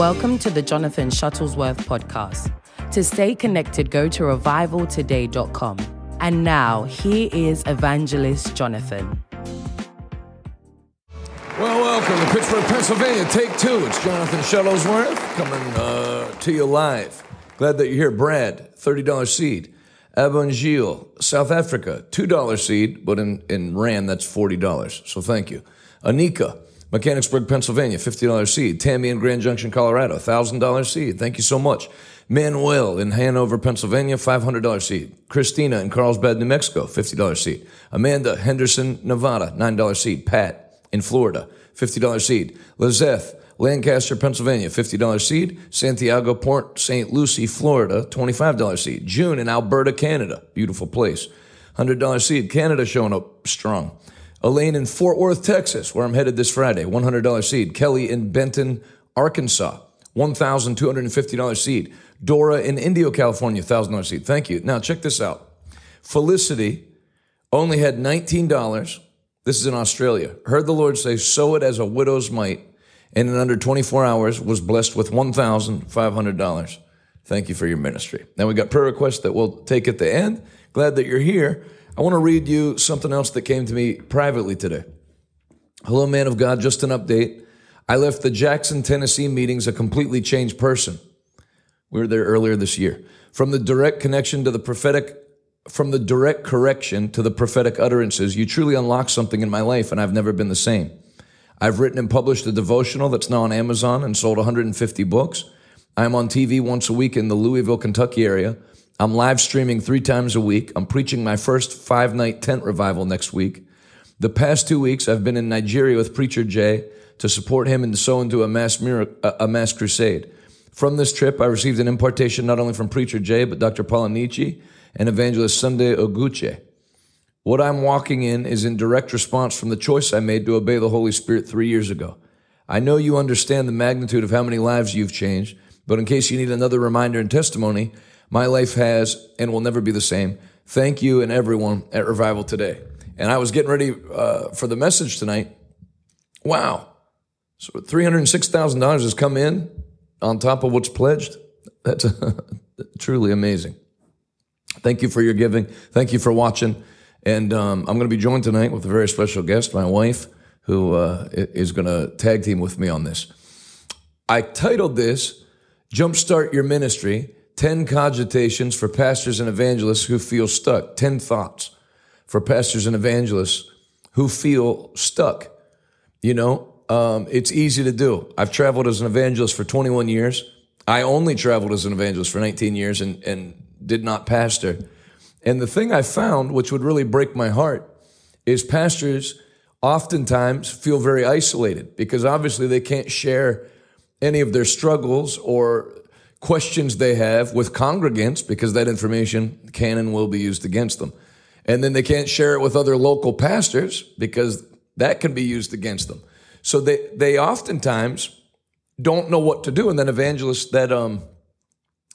Welcome to the Jonathan Shuttlesworth podcast. To stay connected, go to revivaltoday.com. And now, here is Evangelist Jonathan. Well, welcome to Pittsburgh, Pennsylvania. Take two. It's Jonathan Shuttlesworth coming uh, to you live. Glad that you're here. Brad, $30 seed. Abangil, South Africa, $2 seed, but in, in Rand, that's $40. So thank you. Anika, Mechanicsburg, Pennsylvania, $50 seed. Tammy in Grand Junction, Colorado, $1,000 seed. Thank you so much. Manuel in Hanover, Pennsylvania, $500 seed. Christina in Carlsbad, New Mexico, $50 seed. Amanda, Henderson, Nevada, $9 seed. Pat in Florida, $50 seed. Lizeth, Lancaster, Pennsylvania, $50 seed. Santiago, Port St. Lucie, Florida, $25 seed. June in Alberta, Canada, beautiful place, $100 seed. Canada showing up strong. Elaine in Fort Worth, Texas, where I'm headed this Friday, $100 seed. Kelly in Benton, Arkansas, $1,250 seed. Dora in Indio, California, $1,000 seed. Thank you. Now, check this out. Felicity only had $19. This is in Australia. Heard the Lord say, sow it as a widow's mite, and in under 24 hours was blessed with $1,500. Thank you for your ministry. Now, we got prayer requests that we'll take at the end. Glad that you're here. I want to read you something else that came to me privately today. Hello, man of God. Just an update. I left the Jackson, Tennessee meetings a completely changed person. We were there earlier this year. From the direct connection to the prophetic, from the direct correction to the prophetic utterances, you truly unlocked something in my life, and I've never been the same. I've written and published a devotional that's now on Amazon and sold 150 books. I'm on TV once a week in the Louisville, Kentucky area. I'm live streaming three times a week. I'm preaching my first five night tent revival next week. The past two weeks, I've been in Nigeria with Preacher Jay to support him and sow into a mass miracle, a mass crusade. From this trip, I received an impartation not only from Preacher Jay, but Dr. Palanichi and Evangelist Sunday Oguche. What I'm walking in is in direct response from the choice I made to obey the Holy Spirit three years ago. I know you understand the magnitude of how many lives you've changed, but in case you need another reminder and testimony, my life has and will never be the same. Thank you and everyone at Revival today. And I was getting ready uh, for the message tonight. Wow. So $306,000 has come in on top of what's pledged. That's truly amazing. Thank you for your giving. Thank you for watching. And um, I'm going to be joined tonight with a very special guest, my wife, who uh, is going to tag team with me on this. I titled this Jumpstart Your Ministry 10 cogitations for pastors and evangelists who feel stuck. 10 thoughts for pastors and evangelists who feel stuck. You know, um, it's easy to do. I've traveled as an evangelist for 21 years. I only traveled as an evangelist for 19 years and, and did not pastor. And the thing I found, which would really break my heart, is pastors oftentimes feel very isolated because obviously they can't share any of their struggles or questions they have with congregants because that information can and will be used against them. And then they can't share it with other local pastors because that can be used against them. So they, they oftentimes don't know what to do. And then evangelists, that, um,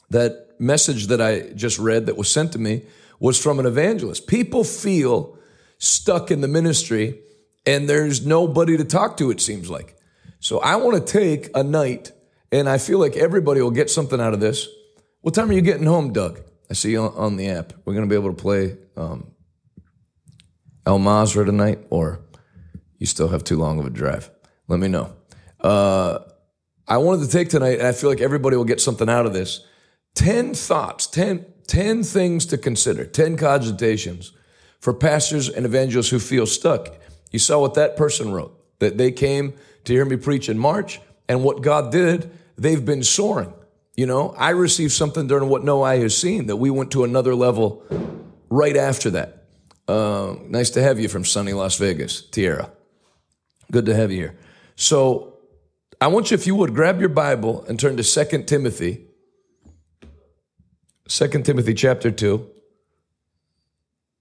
that message that I just read that was sent to me was from an evangelist. People feel stuck in the ministry and there's nobody to talk to, it seems like. So I want to take a night and I feel like everybody will get something out of this. What time are you getting home, Doug? I see you on, the app. We're going to be able to play um, El Masra tonight, or you still have too long of a drive. Let me know. Uh, I wanted to take tonight, and I feel like everybody will get something out of this. 10 thoughts, 10, 10 things to consider, 10 cogitations for pastors and evangelists who feel stuck. You saw what that person wrote, that they came to hear me preach in March, and what God did they've been soaring. You know, I received something during what no eye has seen that we went to another level right after that. Uh, nice to have you from sunny Las Vegas, Tierra. Good to have you here. So I want you, if you would, grab your Bible and turn to Second Timothy. Second Timothy chapter 2.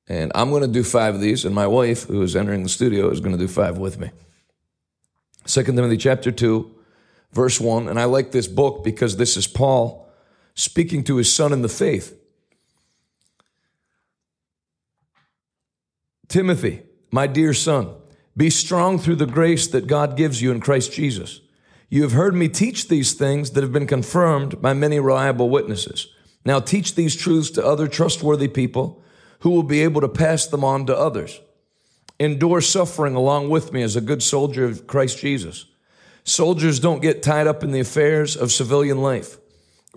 And I'm going to do five of these, and my wife, who is entering the studio, is going to do five with me. Second Timothy chapter 2 verse 1. And I like this book because this is Paul speaking to his son in the faith. Timothy, my dear son, be strong through the grace that God gives you in Christ Jesus. You have heard me teach these things that have been confirmed by many reliable witnesses. Now teach these truths to other trustworthy people who will be able to pass them on to others. Endure suffering along with me as a good soldier of Christ Jesus. Soldiers don't get tied up in the affairs of civilian life,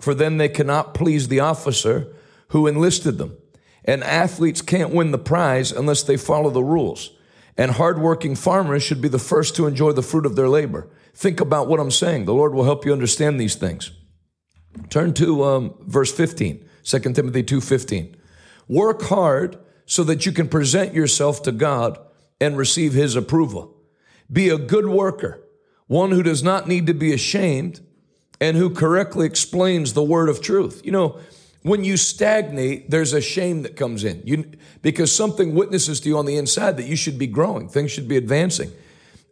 for then they cannot please the officer who enlisted them. And athletes can't win the prize unless they follow the rules. And hardworking farmers should be the first to enjoy the fruit of their labor. Think about what I'm saying. The Lord will help you understand these things. Turn to um, verse 15, 2 Timothy 2.15. Work hard so that you can present yourself to God and receive his approval. Be a good worker, one who does not need to be ashamed and who correctly explains the word of truth. You know, when you stagnate, there's a shame that comes in. You, because something witnesses to you on the inside that you should be growing, things should be advancing.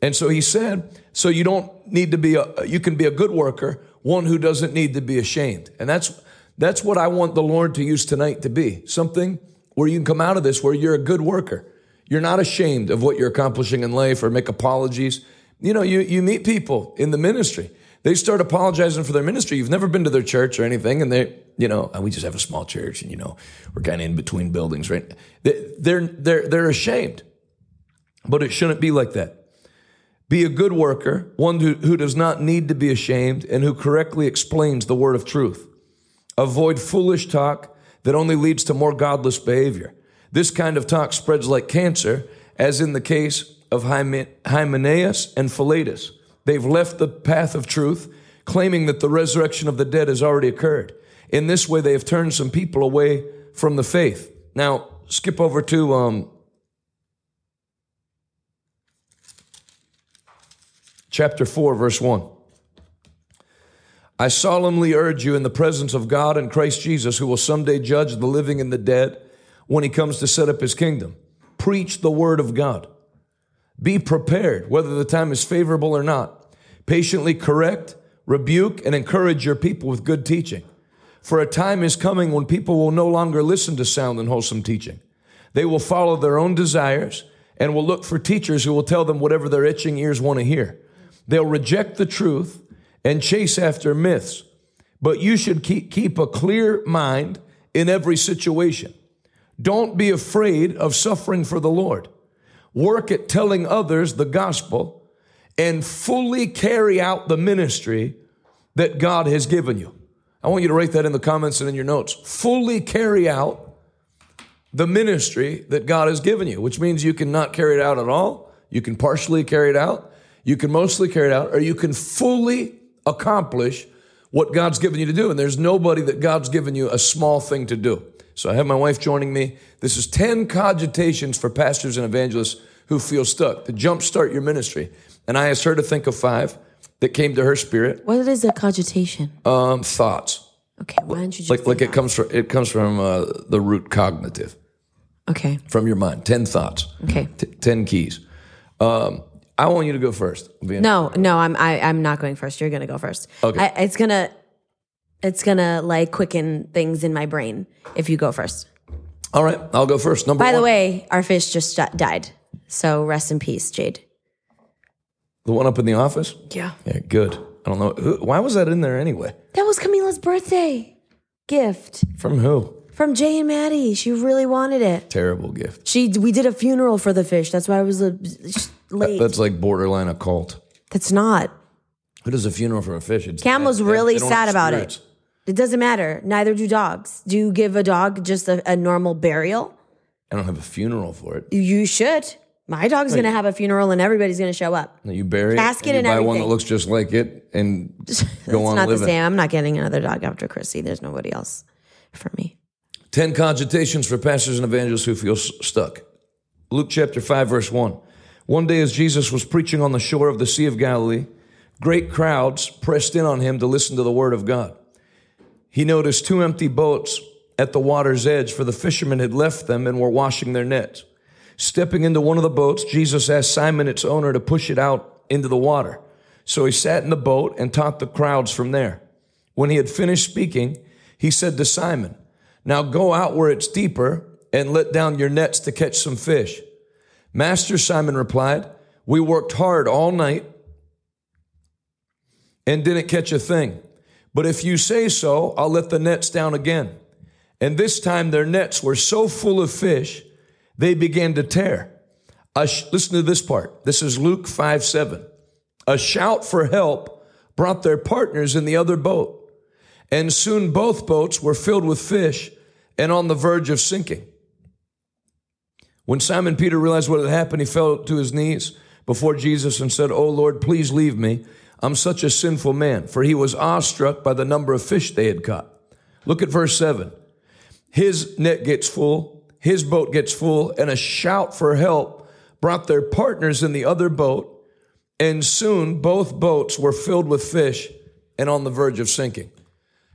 And so he said, so you don't need to be a, you can be a good worker, one who doesn't need to be ashamed. And that's, that's what I want the Lord to use tonight to be something where you can come out of this where you're a good worker. You're not ashamed of what you're accomplishing in life or make apologies. You know, you, you meet people in the ministry. They start apologizing for their ministry. You've never been to their church or anything, and they, you know, oh, we just have a small church, and you know, we're kind of in between buildings, right? They're they're they're ashamed, but it shouldn't be like that. Be a good worker, one who, who does not need to be ashamed, and who correctly explains the word of truth. Avoid foolish talk that only leads to more godless behavior. This kind of talk spreads like cancer, as in the case of Hymenaeus and Philetus. They've left the path of truth, claiming that the resurrection of the dead has already occurred. In this way, they have turned some people away from the faith. Now, skip over to um, chapter 4, verse 1. I solemnly urge you in the presence of God and Christ Jesus, who will someday judge the living and the dead when he comes to set up his kingdom. Preach the word of God. Be prepared, whether the time is favorable or not. Patiently correct, rebuke, and encourage your people with good teaching. For a time is coming when people will no longer listen to sound and wholesome teaching. They will follow their own desires and will look for teachers who will tell them whatever their itching ears want to hear. They'll reject the truth and chase after myths. But you should keep, keep a clear mind in every situation. Don't be afraid of suffering for the Lord. Work at telling others the gospel and fully carry out the ministry that God has given you. I want you to write that in the comments and in your notes. Fully carry out the ministry that God has given you, which means you can not carry it out at all. You can partially carry it out. You can mostly carry it out, or you can fully accomplish what God's given you to do. And there's nobody that God's given you a small thing to do. So I have my wife joining me. This is 10 cogitations for pastors and evangelists who feel stuck to jumpstart your ministry. And I asked her to think of five that came to her spirit. What is a cogitation? Um, thoughts. Okay, why don't you just like like it comes from it comes from uh, the root cognitive Okay. from your mind. Ten thoughts. Okay. T- ten keys. Um, I want you to go first. No, no, I'm I, I'm not going first. You're gonna go first. Okay. I, it's gonna it's gonna like quicken things in my brain if you go first. All right, I'll go first. Number By one. the way, our fish just died. So rest in peace, Jade. the one up in the office. Yeah. Yeah, good. I don't know who, why was that in there anyway. That was Camila's birthday gift From who? from Jay and Maddie. She really wanted it. Terrible gift. She we did a funeral for the fish. That's why I was late. That's like borderline occult. That's not. Who does a funeral for a fish? It's, Cam was really sad about it. It doesn't matter. Neither do dogs. Do you give a dog just a, a normal burial? I don't have a funeral for it. You should. My dog's gonna have a funeral and everybody's gonna show up. You bury it, Casket and you and buy one that looks just like it, and go it's on not the living. same. I'm not getting another dog after Chrissy. There's nobody else for me. Ten cogitations for pastors and evangelists who feel s- stuck. Luke chapter 5, verse 1. One day, as Jesus was preaching on the shore of the Sea of Galilee, great crowds pressed in on him to listen to the word of God. He noticed two empty boats at the water's edge, for the fishermen had left them and were washing their nets. Stepping into one of the boats, Jesus asked Simon, its owner, to push it out into the water. So he sat in the boat and taught the crowds from there. When he had finished speaking, he said to Simon, Now go out where it's deeper and let down your nets to catch some fish. Master Simon replied, We worked hard all night and didn't catch a thing. But if you say so, I'll let the nets down again. And this time their nets were so full of fish, they began to tear. Sh- listen to this part. This is Luke 5 7. A shout for help brought their partners in the other boat. And soon both boats were filled with fish and on the verge of sinking. When Simon Peter realized what had happened, he fell to his knees before Jesus and said, Oh Lord, please leave me. I'm such a sinful man. For he was awestruck by the number of fish they had caught. Look at verse 7. His net gets full, his boat gets full, and a shout for help brought their partners in the other boat. And soon both boats were filled with fish and on the verge of sinking.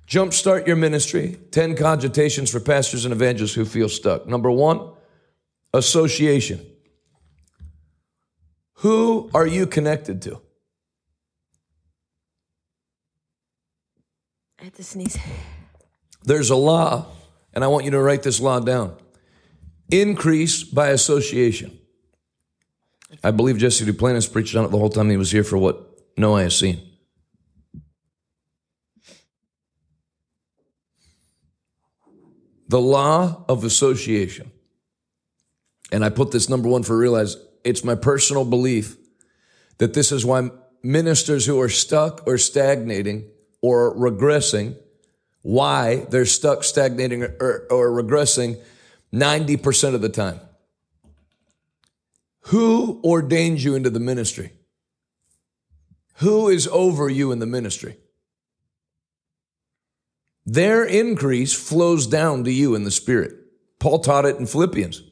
Jumpstart your ministry 10 cogitations for pastors and evangelists who feel stuck. Number one, association. Who are you connected to? Had to sneeze. There's a law, and I want you to write this law down increase by association. I believe Jesse Duplantis preached on it the whole time he was here for what no eye has seen. The law of association. And I put this number one for realize it's my personal belief that this is why ministers who are stuck or stagnating or regressing, why they're stuck, stagnating, or, or regressing 90% of the time. Who ordained you into the ministry? Who is over you in the ministry? Their increase flows down to you in the spirit. Paul taught it in Philippians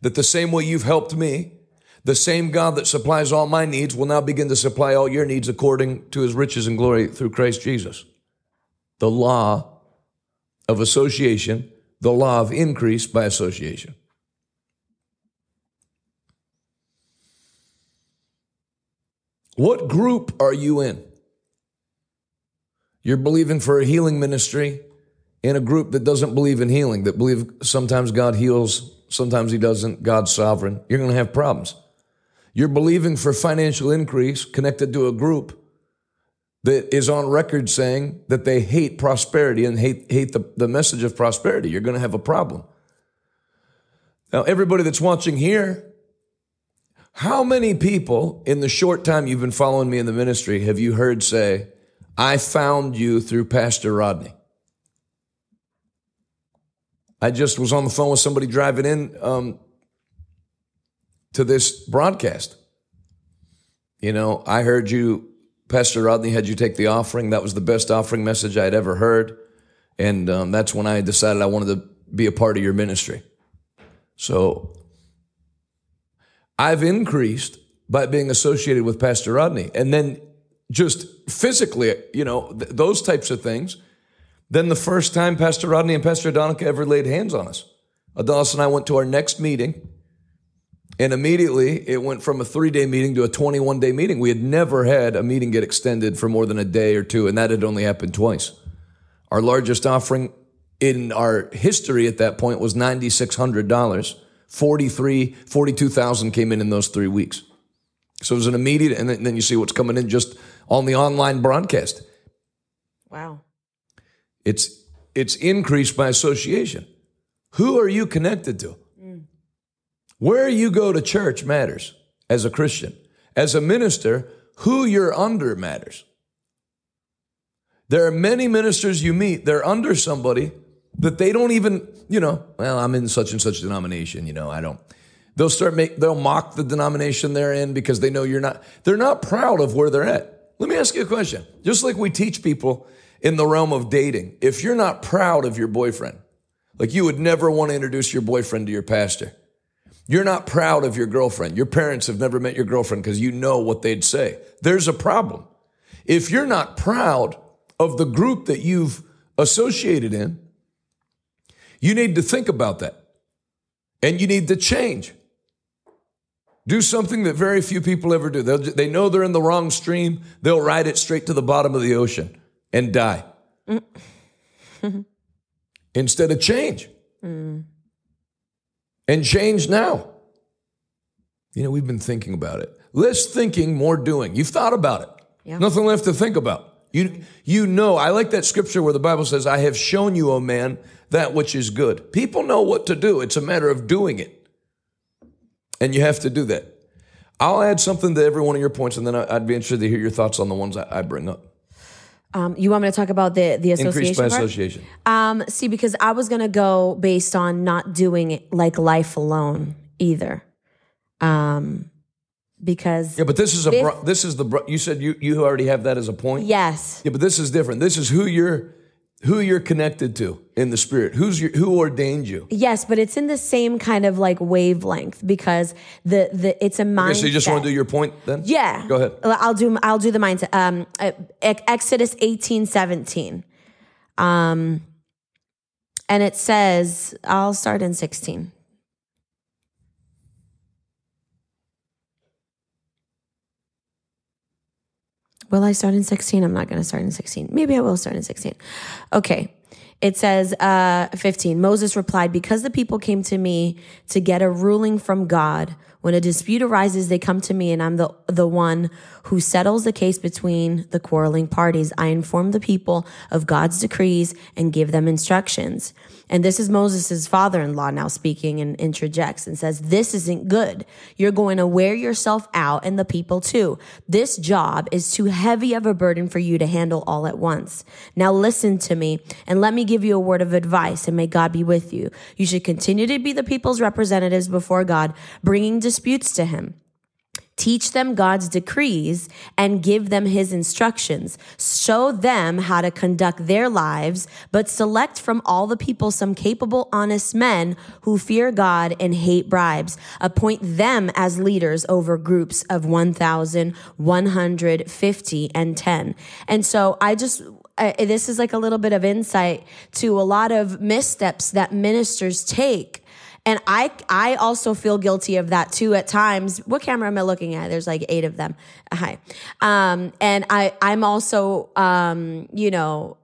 that the same way you've helped me, the same God that supplies all my needs will now begin to supply all your needs according to his riches and glory through Christ Jesus. The law of association, the law of increase by association. What group are you in? You're believing for a healing ministry in a group that doesn't believe in healing, that believe sometimes God heals, sometimes he doesn't, God's sovereign. You're going to have problems. You're believing for financial increase connected to a group that is on record saying that they hate prosperity and hate, hate the, the message of prosperity. You're going to have a problem. Now, everybody that's watching here, how many people in the short time you've been following me in the ministry have you heard say, I found you through Pastor Rodney? I just was on the phone with somebody driving in um, to this broadcast. You know, I heard you, Pastor Rodney, had you take the offering. That was the best offering message I'd ever heard. And um, that's when I decided I wanted to be a part of your ministry. So I've increased by being associated with Pastor Rodney. And then just physically, you know, th- those types of things. Then the first time Pastor Rodney and Pastor Adonica ever laid hands on us. Adalis and I went to our next meeting, and immediately it went from a three day meeting to a 21 day meeting. We had never had a meeting get extended for more than a day or two, and that had only happened twice. Our largest offering in our history at that point was $9,600. 43, 42,000 came in in those three weeks. So it was an immediate, and then you see what's coming in just on the online broadcast. Wow. It's it's increased by association. Who are you connected to? Where you go to church matters as a Christian. As a minister, who you're under matters. There are many ministers you meet, they're under somebody that they don't even, you know, well, I'm in such and such denomination, you know, I don't. They'll start make they'll mock the denomination they're in because they know you're not they're not proud of where they're at. Let me ask you a question. Just like we teach people in the realm of dating, if you're not proud of your boyfriend, like you would never want to introduce your boyfriend to your pastor. You're not proud of your girlfriend. Your parents have never met your girlfriend because you know what they'd say. There's a problem. If you're not proud of the group that you've associated in, you need to think about that and you need to change. Do something that very few people ever do. They'll, they know they're in the wrong stream, they'll ride it straight to the bottom of the ocean and die. Mm. Instead of change. Mm. And change now. You know, we've been thinking about it. Less thinking, more doing. You've thought about it. Yeah. Nothing left to think about. You, you know, I like that scripture where the Bible says, I have shown you, O man, that which is good. People know what to do. It's a matter of doing it. And you have to do that. I'll add something to every one of your points, and then I'd be interested to hear your thoughts on the ones I bring up. Um, you want me to talk about the the association? Increased by part? association. Um, see, because I was gonna go based on not doing it like life alone either. Um, because Yeah, but this is a This- bro- this is the bro- you said you you already have that as a point. yes, Yeah, but this is different. This is who you're who you're connected to in the spirit. Who's your, who ordained you? yes, but it's in the same kind of like wavelength because the the it's a mindset. Okay, so you just want to do your point then? Yeah. Go ahead. I'll do I'll do the mindset. Um uh, Exodus 18, 17. Um and it says, I'll start in 16. Will I start in 16? I'm not going to start in 16. Maybe I will start in 16. Okay. It says, uh, 15. Moses replied, Because the people came to me to get a ruling from God, when a dispute arises, they come to me, and I'm the, the one who settles the case between the quarreling parties. I inform the people of God's decrees and give them instructions. And this is Moses' father in law now speaking and interjects and says, This isn't good. You're going to wear yourself out and the people too. This job is too heavy of a burden for you to handle all at once. Now listen to me and let me give you a word of advice and may God be with you. You should continue to be the people's representatives before God, bringing disputes to him. Teach them God's decrees and give them his instructions. Show them how to conduct their lives, but select from all the people some capable, honest men who fear God and hate bribes. Appoint them as leaders over groups of 1,150 and 10. And so I just, this is like a little bit of insight to a lot of missteps that ministers take and I I also feel guilty of that too at times. What camera am I looking at? There's like eight of them. Hi. Um, and I I'm also um, you know,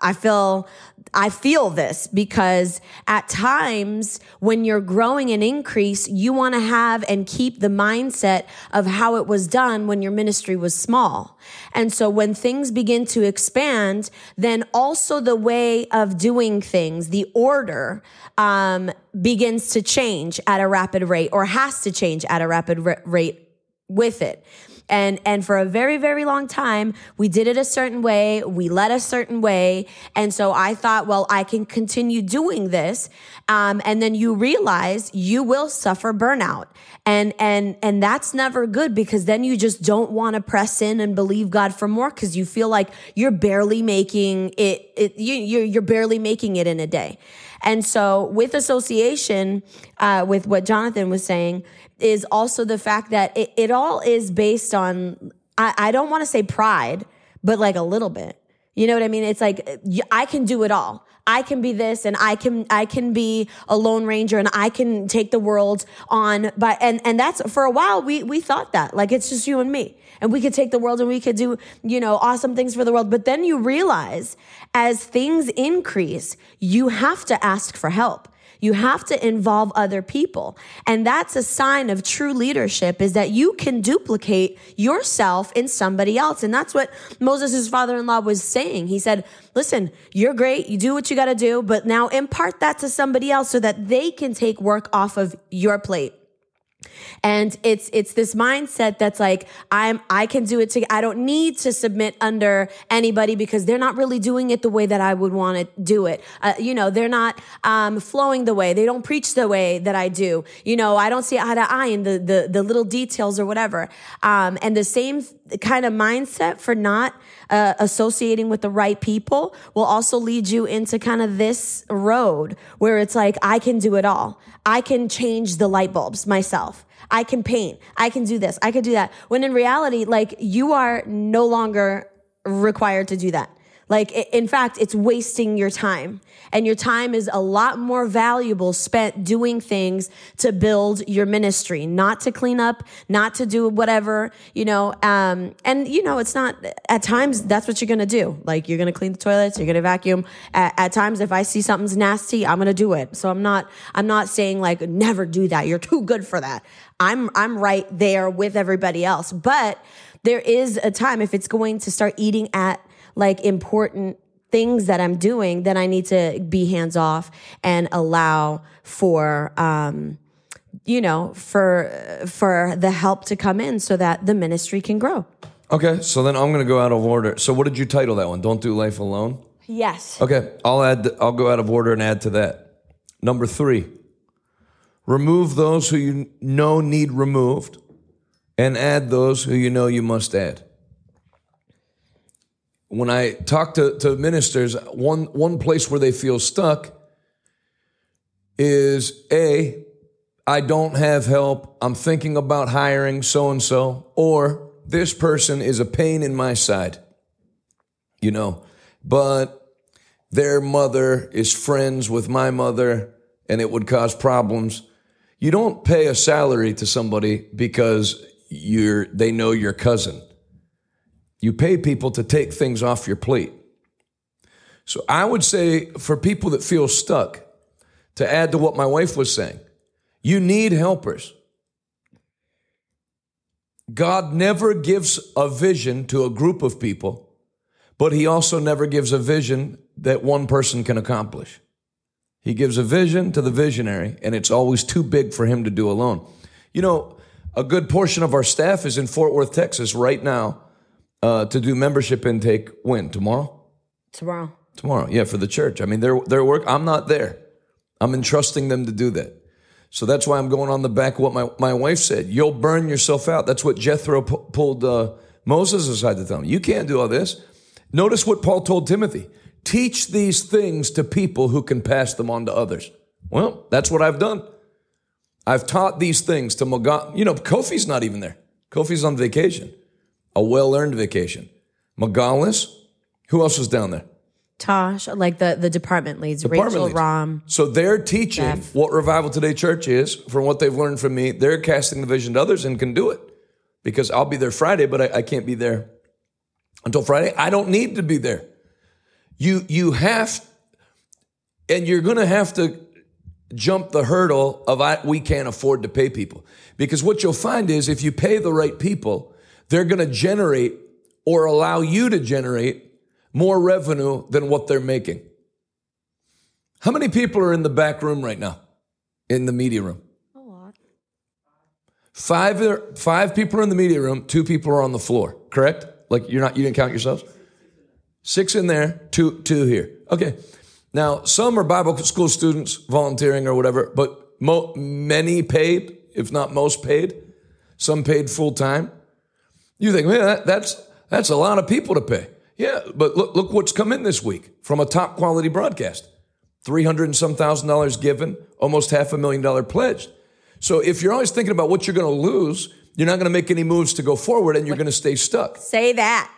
I feel I feel this because at times when you're growing an increase, you want to have and keep the mindset of how it was done when your ministry was small. And so when things begin to expand, then also the way of doing things, the order, um, begins to change at a rapid rate or has to change at a rapid ra- rate with it. And and for a very very long time, we did it a certain way, we led a certain way, and so I thought, well, I can continue doing this, um, and then you realize you will suffer burnout, and and and that's never good because then you just don't want to press in and believe God for more because you feel like you're barely making it. it you you're, you're barely making it in a day. And so, with association, uh, with what Jonathan was saying, is also the fact that it, it all is based on, I, I don't want to say pride, but like a little bit. You know what I mean? It's like, I can do it all. I can be this and I can, I can be a lone ranger and I can take the world on by, and, and that's for a while we, we thought that like it's just you and me and we could take the world and we could do, you know, awesome things for the world. But then you realize as things increase, you have to ask for help. You have to involve other people. And that's a sign of true leadership is that you can duplicate yourself in somebody else. And that's what Moses' father-in-law was saying. He said, listen, you're great. You do what you got to do, but now impart that to somebody else so that they can take work off of your plate. And it's it's this mindset that's like I'm I can do it to I don't need to submit under anybody because they're not really doing it the way that I would want to do it. Uh, you know, they're not um, flowing the way they don't preach the way that I do. You know, I don't see eye to eye in the the, the little details or whatever. Um, and the same kind of mindset for not uh, associating with the right people will also lead you into kind of this road where it's like I can do it all. I can change the light bulbs myself. I can paint. I can do this. I can do that. When in reality, like you are no longer required to do that. Like, in fact, it's wasting your time. And your time is a lot more valuable spent doing things to build your ministry, not to clean up, not to do whatever, you know. Um, and, you know, it's not, at times, that's what you're going to do. Like, you're going to clean the toilets, you're going to vacuum. At, at times, if I see something's nasty, I'm going to do it. So I'm not, I'm not saying like, never do that. You're too good for that. I'm, I'm right there with everybody else. But, there is a time if it's going to start eating at like important things that I'm doing, then I need to be hands off and allow for um you know, for for the help to come in so that the ministry can grow. Okay, so then I'm going to go out of order. So what did you title that one? Don't do life alone. Yes. Okay, I'll add. I'll go out of order and add to that. Number three, remove those who you know need removed, and add those who you know you must add. When I talk to, to ministers, one one place where they feel stuck is a I don't have help. I'm thinking about hiring so and so, or this person is a pain in my side, you know, but their mother is friends with my mother and it would cause problems. You don't pay a salary to somebody because you're, they know your cousin. You pay people to take things off your plate. So I would say for people that feel stuck, to add to what my wife was saying, you need helpers. God never gives a vision to a group of people, but he also never gives a vision that one person can accomplish. He gives a vision to the visionary, and it's always too big for him to do alone. You know, a good portion of our staff is in Fort Worth, Texas right now uh, to do membership intake when? Tomorrow? Tomorrow. Tomorrow, yeah, for the church. I mean, their, their work, I'm not there. I'm entrusting them to do that. So that's why I'm going on the back of what my, my wife said. You'll burn yourself out. That's what Jethro pu- pulled uh, Moses aside to tell him. You can't do all this. Notice what Paul told Timothy. Teach these things to people who can pass them on to others. Well, that's what I've done. I've taught these things to Magal. You know, Kofi's not even there. Kofi's on vacation, a well-earned vacation. Magalis, who else was down there? Tosh, like the the department leads, Department Rachel leads. Rom. So they're teaching Jeff. what Revival Today Church is from what they've learned from me. They're casting the vision to others and can do it because I'll be there Friday, but I, I can't be there until Friday. I don't need to be there. You you have, and you're going to have to jump the hurdle of I, we can't afford to pay people because what you'll find is if you pay the right people, they're going to generate or allow you to generate more revenue than what they're making. How many people are in the back room right now? In the media room? A lot. Five are, five people are in the media room, two people are on the floor, correct? Like you're not you didn't count yourselves? Six in there, two two here. Okay. Now, some are Bible school students volunteering or whatever, but mo- many paid, if not most paid. Some paid full time. You think, man, that, that's that's a lot of people to pay. Yeah, but look look what's come in this week from a top quality broadcast. Three hundred and some thousand dollars given, almost half a million dollar pledged. So if you're always thinking about what you're going to lose, you're not going to make any moves to go forward, and you're going to stay stuck. Say that.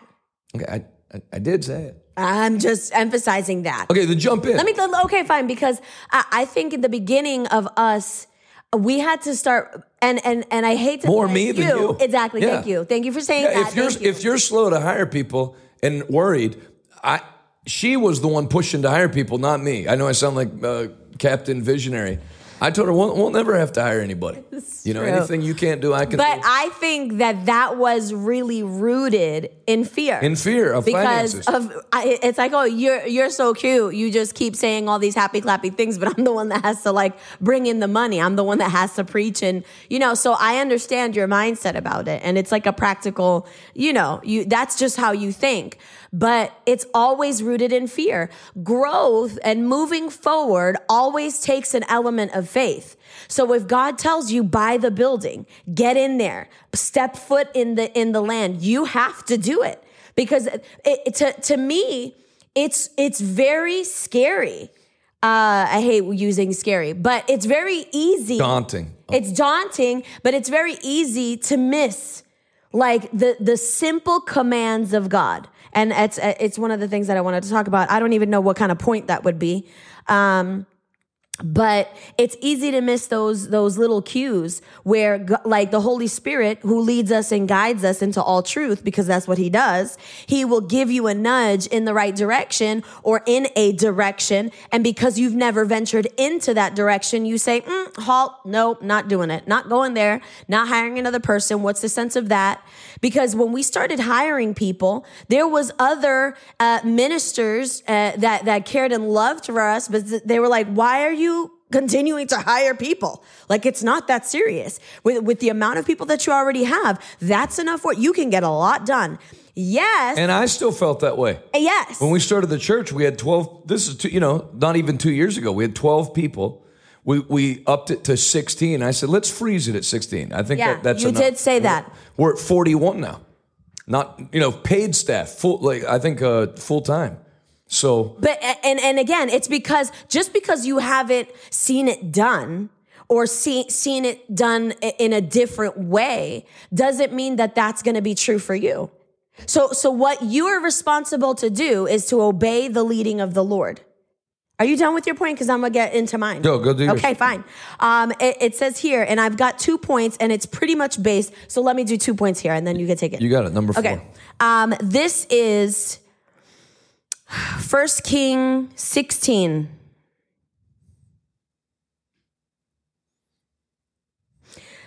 Okay, I, I, I did say it. I'm just emphasizing that. Okay, then jump in. Let me. Okay, fine. Because I, I think in the beginning of us, we had to start. And and and I hate to More me than you. Exactly. Yeah. Thank you. Thank you for saying Yeah, that. if you're you. if you're slow to hire people and worried, I she was the one pushing to hire people, not me. I know I sound like uh, Captain Visionary. I told her we'll, we'll never have to hire anybody. You know, true. anything you can't do, I can. But do. I think that that was really rooted in fear. in fear of because finances. of I, it's like oh you're you're so cute you just keep saying all these happy clappy things but I'm the one that has to like bring in the money I'm the one that has to preach and you know so I understand your mindset about it and it's like a practical you know you that's just how you think but it's always rooted in fear growth and moving forward always takes an element of faith so if God tells you buy the building, get in there, step foot in the in the land, you have to do it because it, it- to to me it's it's very scary. Uh, I hate using scary, but it's very easy. daunting. It's daunting, but it's very easy to miss like the the simple commands of God. And it's it's one of the things that I wanted to talk about. I don't even know what kind of point that would be. Um, but it's easy to miss those those little cues where like the holy spirit who leads us and guides us into all truth because that's what he does he will give you a nudge in the right direction or in a direction. And because you've never ventured into that direction you say mm, halt nope not doing it not going there not hiring another person. What's the sense of that? Because when we started hiring people there was other uh, ministers uh, that that cared and loved for us but they were like why are you continuing to hire people. Like it's not that serious. With with the amount of people that you already have, that's enough work. You can get a lot done. Yes. And I still felt that way. yes. When we started the church, we had 12, this is, two, you know, not even two years ago, we had 12 people. We, we upped it to 16. I said, let's freeze it at 16. I think Yeah, that, that's you enough. did say that. We're at 41 now. Not, you know, paid staff, full, like, I think uh, full time. So, But and and again, it's because just because you haven't seen it done or see, seen it done in a different way doesn't mean that that's going to be true for you. So so what you are responsible to do is to obey the leading of the Lord. Are you done with your point? Because I'm gonna get into mine. Go, go do yours. Okay, fine. Um, it, it says here, and I've got two points, and it's pretty much based. So let me do two points here, and then you can take it. you got it. Number four. Okay. Um, this is First King 16.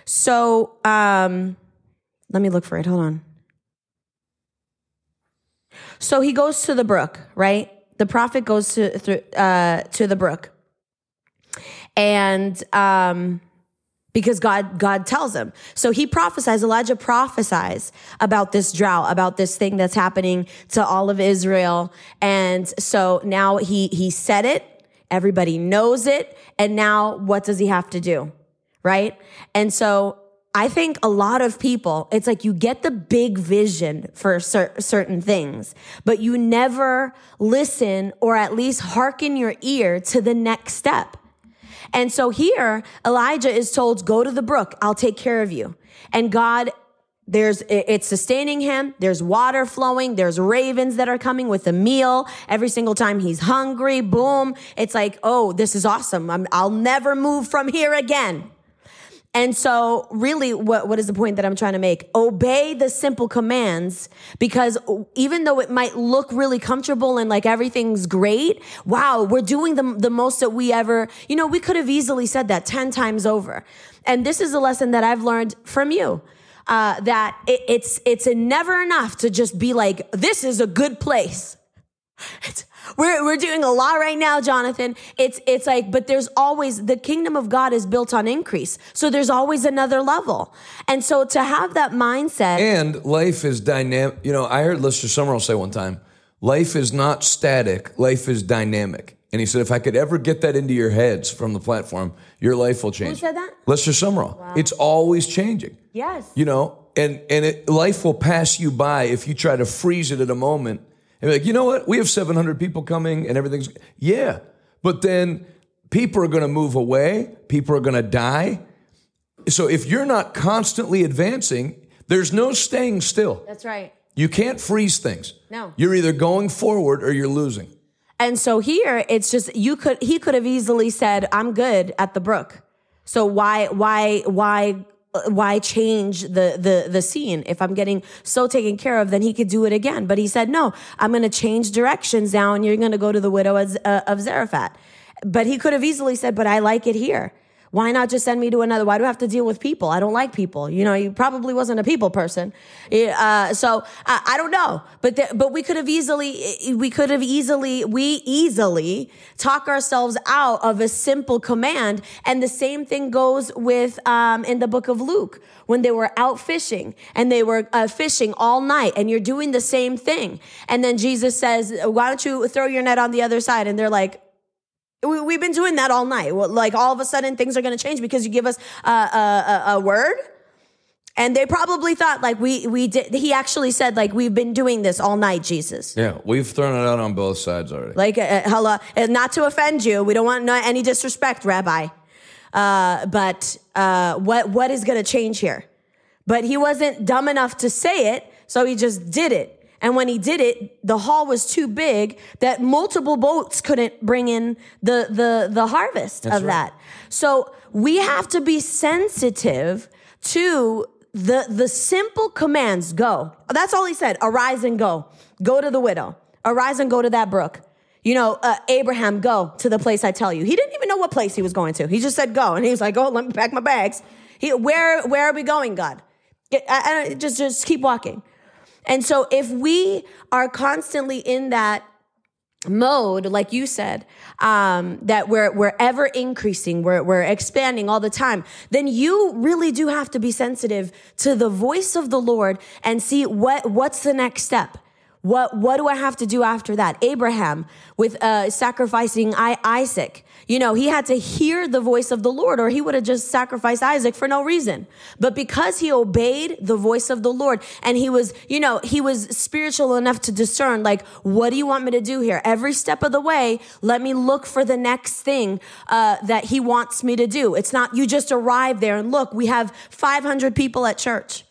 So, um, let me look for it. Hold on. So he goes to the brook, right? The prophet goes to uh, to the brook, and um, because God God tells him. So he prophesies, Elijah prophesies about this drought, about this thing that's happening to all of Israel. And so now he he said it, everybody knows it, and now what does he have to do? Right? And so I think a lot of people, it's like you get the big vision for cer- certain things, but you never listen or at least hearken your ear to the next step. And so here, Elijah is told, go to the brook. I'll take care of you. And God, there's, it's sustaining him. There's water flowing. There's ravens that are coming with a meal. Every single time he's hungry, boom. It's like, oh, this is awesome. I'm, I'll never move from here again. And so, really, what, what is the point that I'm trying to make? Obey the simple commands because even though it might look really comfortable and like everything's great, wow, we're doing the, the most that we ever, you know, we could have easily said that 10 times over. And this is a lesson that I've learned from you. Uh, that it, it's it's never enough to just be like this is a good place. It's, we're, we're doing a lot right now, Jonathan. It's, it's like, but there's always, the kingdom of God is built on increase. So there's always another level. And so to have that mindset. And life is dynamic. You know, I heard Lester Sumrall say one time, life is not static, life is dynamic. And he said, if I could ever get that into your heads from the platform, your life will change. Who said that? Lester Sumrall. It's always changing. yes. You know, and, and it, life will pass you by if you try to freeze it at a moment and be like, you know what? We have 700 people coming and everything's, yeah. But then people are going to move away. People are going to die. So if you're not constantly advancing, there's no staying still. That's right. You can't freeze things. No. You're either going forward or you're losing. And so here it's just you could he could have easily said I'm good at the brook. So why why why why change the the the scene? If I'm getting so taken care of then he could do it again. But he said no I'm going to change directions now and you're going to go to the widow of, uh, of Zarephath. But he could have easily said but I like it here why not just send me to another? Why do I have to deal with people? I don't like people. You know, he probably wasn't a people person. Uh, so I, I, don't know, but the, but we could have easily we could have easily we easily talk ourselves out of a simple command. And the same thing goes with um, in the book of Luke when they were out fishing and they were uh, fishing all night, and you're doing the same thing. And then Jesus says, "Why don't you throw your net on the other side?" And they're like we, have been doing that all night. Like all of a sudden things are going to change because you give us a, a, a, word. And they probably thought like we, we did, he actually said like, we've been doing this all night, Jesus. Yeah. We've thrown it out on both sides already. Like, uh, hello, not to offend you. We don't want any disrespect, Rabbi. Uh, but, uh, what, what is going to change here? But he wasn't dumb enough to say it. So he just did it. And when he did it, the haul was too big that multiple boats couldn't bring in the the the harvest of right. that. So we have to be sensitive to the the simple commands. Go. That's all he said. Arise and go. Go to the widow. Arise and go to that brook. You know, uh, Abraham, go to the place I tell you. He didn't even know what place he was going to. He just said go, and he was like, "Oh, let me pack my bags." He, where where are we going, God? I, I, just just keep walking. And so if we are constantly in that mode, like you said, um, that we're we're ever increasing, we're we're expanding all the time, then you really do have to be sensitive to the voice of the Lord and see what what's the next step. What what do I have to do after that? Abraham with uh, sacrificing Isaac. You know, he had to hear the voice of the Lord, or he would have just sacrificed Isaac for no reason. But because he obeyed the voice of the Lord, and he was, you know, he was spiritual enough to discern, like, what do you want me to do here? Every step of the way, let me look for the next thing uh, that he wants me to do. It's not you just arrive there and look. We have 500 people at church.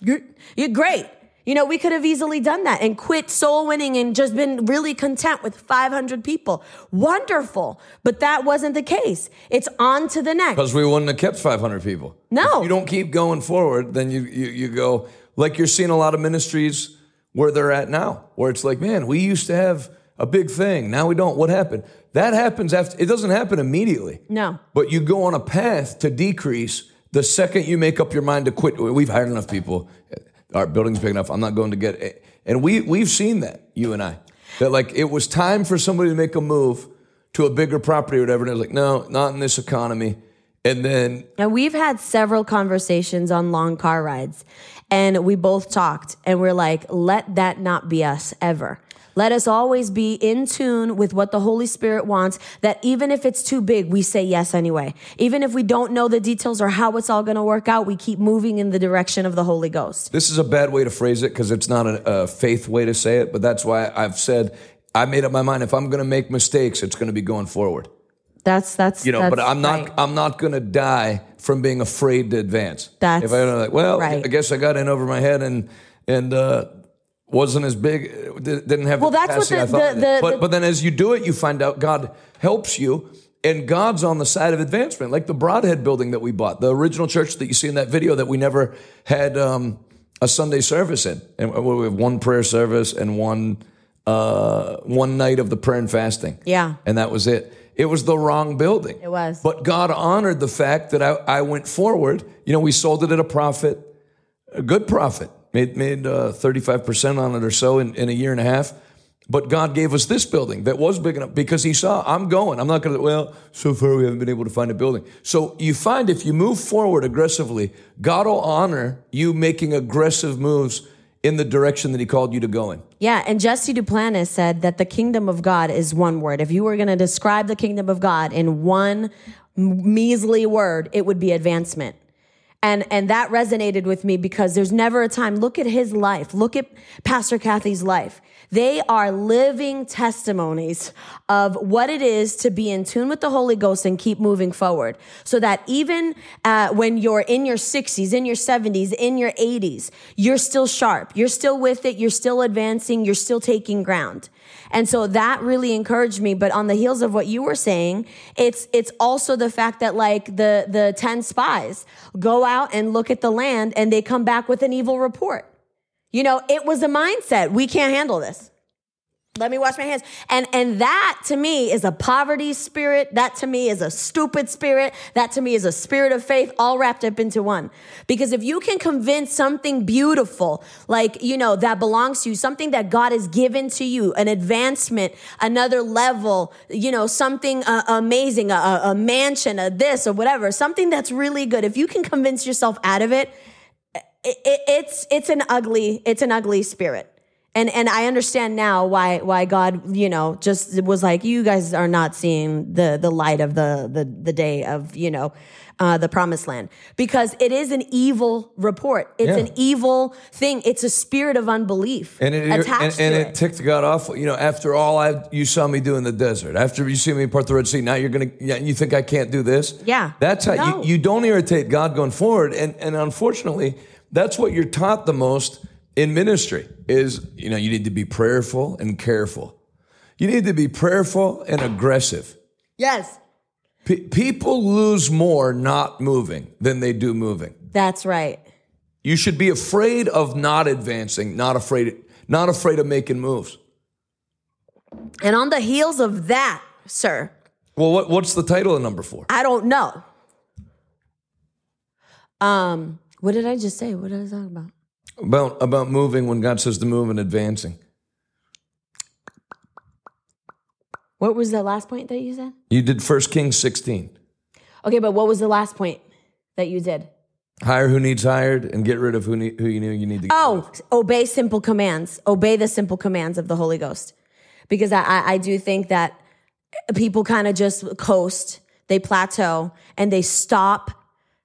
You're, you're great. You know, we could have easily done that and quit soul winning and just been really content with 500 people. Wonderful. But that wasn't the case. It's on to the next. Because we wouldn't have kept 500 people. No. If you don't keep going forward, then you, you, you go, like you're seeing a lot of ministries where they're at now, where it's like, man, we used to have a big thing. Now we don't. What happened? That happens after, it doesn't happen immediately. No. But you go on a path to decrease the second you make up your mind to quit. We've hired enough people. Our building's big enough. I'm not going to get it. And we, we've seen that, you and I, that like it was time for somebody to make a move to a bigger property or whatever. And it's like, no, not in this economy. And then And we've had several conversations on long car rides, and we both talked, and we're like, let that not be us ever. Let us always be in tune with what the Holy Spirit wants, that even if it's too big, we say yes anyway. Even if we don't know the details or how it's all going to work out, we keep moving in the direction of the Holy Ghost. This is a bad way to phrase it because it's not a, a faith way to say it, but that's why I've said I made up my mind. If I'm going to make mistakes, it's going to be going forward. That's that's You know, that's but I'm not. right. I'm not going to die from being afraid to advance. That's if I'm like, well, right. I guess I got in over my head and and uh, wasn't as big. di- Didn't have Well, the that's what the- I thought. the- the- but the- but then as you do it, you find out God helps you. And God's on the side of advancement, like the Broadhead building that we bought, the original church that you see in that video that we never had um, a Sunday service in, and we have one prayer service and one uh, one night of the prayer and fasting. Yeah. and that was it. It was the wrong building. It was. But God honored the fact that I, I went forward. You know, we sold it at a profit, a good profit, made made uh, 35% on it or so in, in a year and a half. But God gave us this building that was big enough because He saw I'm going. I'm not going to, well, so far we haven't been able to find a building. So you find if you move forward aggressively, God will honor you making aggressive moves in the direction that He called you to go in. Yeah, and Jesse Duplantis said that the kingdom of God is one word. If you were going to describe the kingdom of God in one measly word, it would be advancement. And and that resonated with me because there's never a time. Look at his life. Look at Pastor Kathy's life. They are living testimonies of what it is to be in tune with the Holy Ghost and keep moving forward. So that even uh, when you're in your 60s, in your 70s, in your 80s, you're still sharp. You're still with it. You're still advancing. You're still taking ground. And so that really encouraged me. But on the heels of what you were saying, it's it's also the fact that like the the ten spies go out and look at the land and they come back with an evil report. You know, it was a mindset. We can't handle this. Let me wash my hands. And and that to me is a poverty spirit. That to me is a stupid spirit. That to me is a spirit of faith all wrapped up into one. Because if you can convince something beautiful, like, you know, that belongs to you, something that God has given to you, an advancement, another level, you know, something uh, amazing, a, a mansion, a this or whatever, something that's really good. If you can convince yourself out of it, it, it, it's it's an ugly it's an ugly spirit and and I understand now why why God you know just was like you guys are not seeing the the light of the the the day of you know uh, the promised land because it is an evil report it's Yeah. an evil thing it's a spirit of unbelief And it, attached and, and to it ticked God off. You know, after all I you saw me do in the desert, after you see me part the Red Sea, now you're gonna, yeah, you think I can't do this? Yeah. That's how No. you, you don't irritate God going forward. And and unfortunately, that's what you're taught the most in ministry is, you know, you need to be prayerful and careful. You need to be prayerful and aggressive. Yes. P- people lose more not moving than they do moving. That's right. You should be afraid of not advancing, not afraid, not afraid of making moves. And on the heels of that, sir, Well, what, what's the title of number four? I don't know. Um, what did I just say? What did I talk about? About about moving when God says to move and advancing. What was the last point that you said? You did First Kings 16. Okay, but what was the last point that you did? Hire who needs hired and get rid of who, need, who you know you need to Oh, obey simple commands. Obey the simple commands of the Holy Ghost. Because I, I, I do think that people kind of just coast, they plateau, and they stop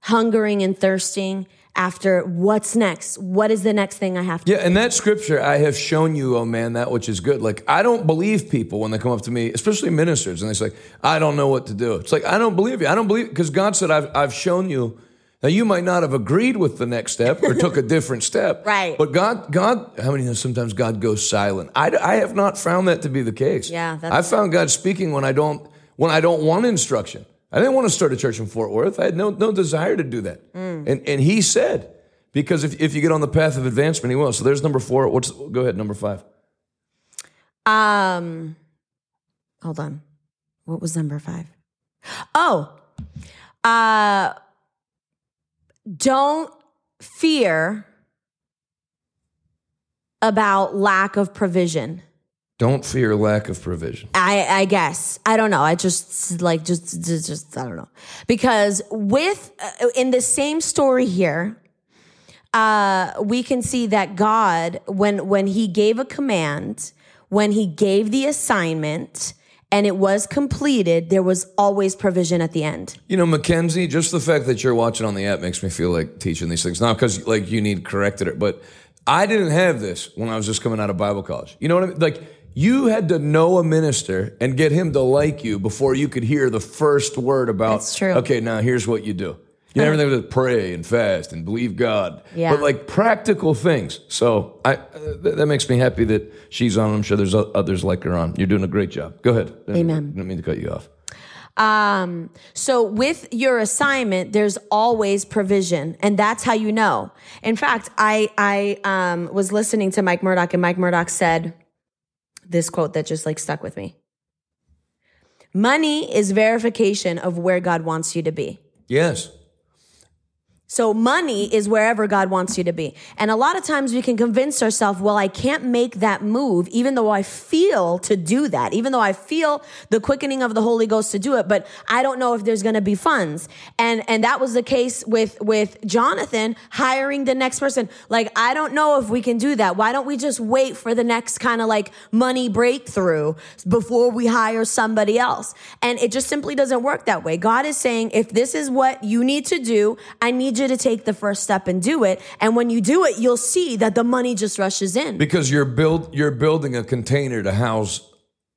hungering and thirsting after what's next? What is the next thing I have to Yeah, and that scripture, I have shown you, oh man, that which is good. Like, I don't believe people when they come up to me, especially ministers, and they say, I don't know what to do. It's like, I don't believe you. I don't believe, because God said, I've, I've shown you. Now, you might not have agreed with the next step or took a different step. Right. But God, God, how many know sometimes God goes silent? I, I have not found that to be the case. Yeah, that's- I found God speaking when I don't, when I don't want instruction. I didn't want to start a church in Fort Worth. I had no, no desire to do that. Mm. And, and he said, because if, if you get on the path of advancement, he will. So there's number four. What's go ahead, number five. Um, hold on. What was number five? Oh, uh, don't fear about lack of provision. Don't fear lack of provision. I, I guess I don't know. I just like just just, just I don't know because with uh, in the same story here, uh, we can see that God when when He gave a command, when He gave the assignment, and it was completed, there was always provision at the end. You know, Mackenzie, just the fact that you're watching on the app makes me feel like teaching these things. Not because like you need corrected it, but I didn't have this when I was just coming out of Bible college. You know what I mean? Like you had to know a minister and get him to like you before you could hear the first word about. That's true. Okay, now here's what you do. You know, everything was pray and fast and believe God. Yeah. But like practical things. So I uh, th- that makes me happy that she's on. I'm sure there's o- others like her on. You're doing a great job. Go ahead. Amen. I don't mean to cut you off. Um, so with your assignment, there's always provision, and that's how you know. In fact, I I um, was listening to Mike Murdock, and Mike Murdock said this quote that just like stuck with me. Money is verification of where God wants you to be. Yes. So money is wherever God wants you to be. And a lot of times we can convince ourselves, well, I can't make that move, even though I feel to do that, even though I feel the quickening of the Holy Ghost to do it, but I don't know if there's going to be funds. And, and that was the case with, with Jonathan hiring the next person. Like, I don't know if we can do that. Why don't we just wait for the next kind of like money breakthrough before we hire somebody else? And it just simply doesn't work that way. God is saying, if this is what you need to do, I need you to take the first step and do it. And when you do it, you'll see that the money just rushes in. Because you're build you're building a container to house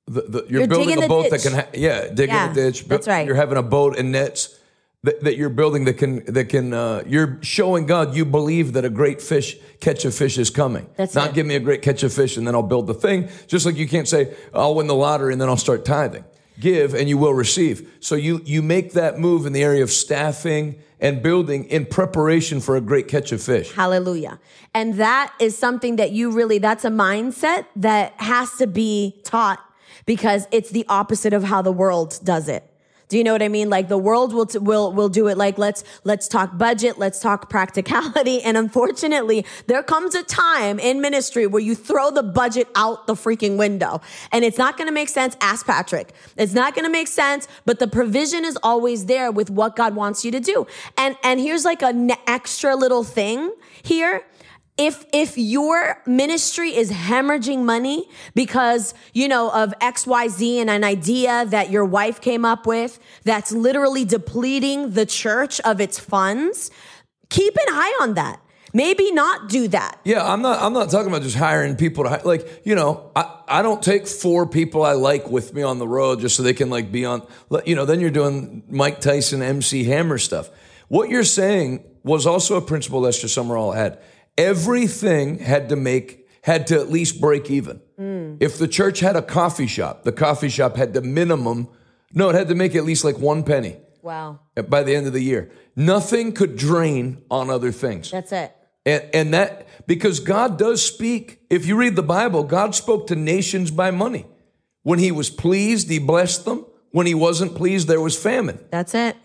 the, the you're, You're building a boat that can ha- yeah digging Yeah, a ditch. that's right. You're having a boat and nets that, that you're building that can that can uh, you're showing God you believe that a great fish catch of fish is coming. That's not it. give me a great catch of fish and then I'll build the thing. Just like you can't say I'll win the lottery and then I'll start tithing. Give and you will receive. So you you make that move in the area of staffing and building in preparation for a great catch of fish. Hallelujah. And that is something that you really, that's a mindset that has to be taught because it's the opposite of how the world does it. Do you know what I mean? Like the world will t- will will do it like let's let's talk budget, let's talk practicality, and unfortunately, there comes a time in ministry where you throw the budget out the freaking window, and it's not going to make sense. Ask Patrick. It's not going to make sense, but the provision is always there with what God wants you to do. And and here's like an extra little thing here if if your ministry is hemorrhaging money because you know of xyz and an idea that your wife came up with that's literally depleting the church of its funds keep an eye on that maybe not do that Yeah, I'm not. I'm not talking about just hiring people to like. You know, I, I don't take four people I like with me on the road just so they can like be on. You know, then you're doing Mike Tyson, MC Hammer stuff. What you're saying was also a principle Lester Sumrall had. Everything had to make had to at least break even. Mm. If the church had a coffee shop, the coffee shop had to minimum no, it had to make at least like one penny Wow. by the end of the year. Nothing could drain on other things. That's it. And, and that, because God does speak, if you read the Bible, God spoke to nations by money. When he was pleased, he blessed them. When he wasn't pleased, there was famine. That's it.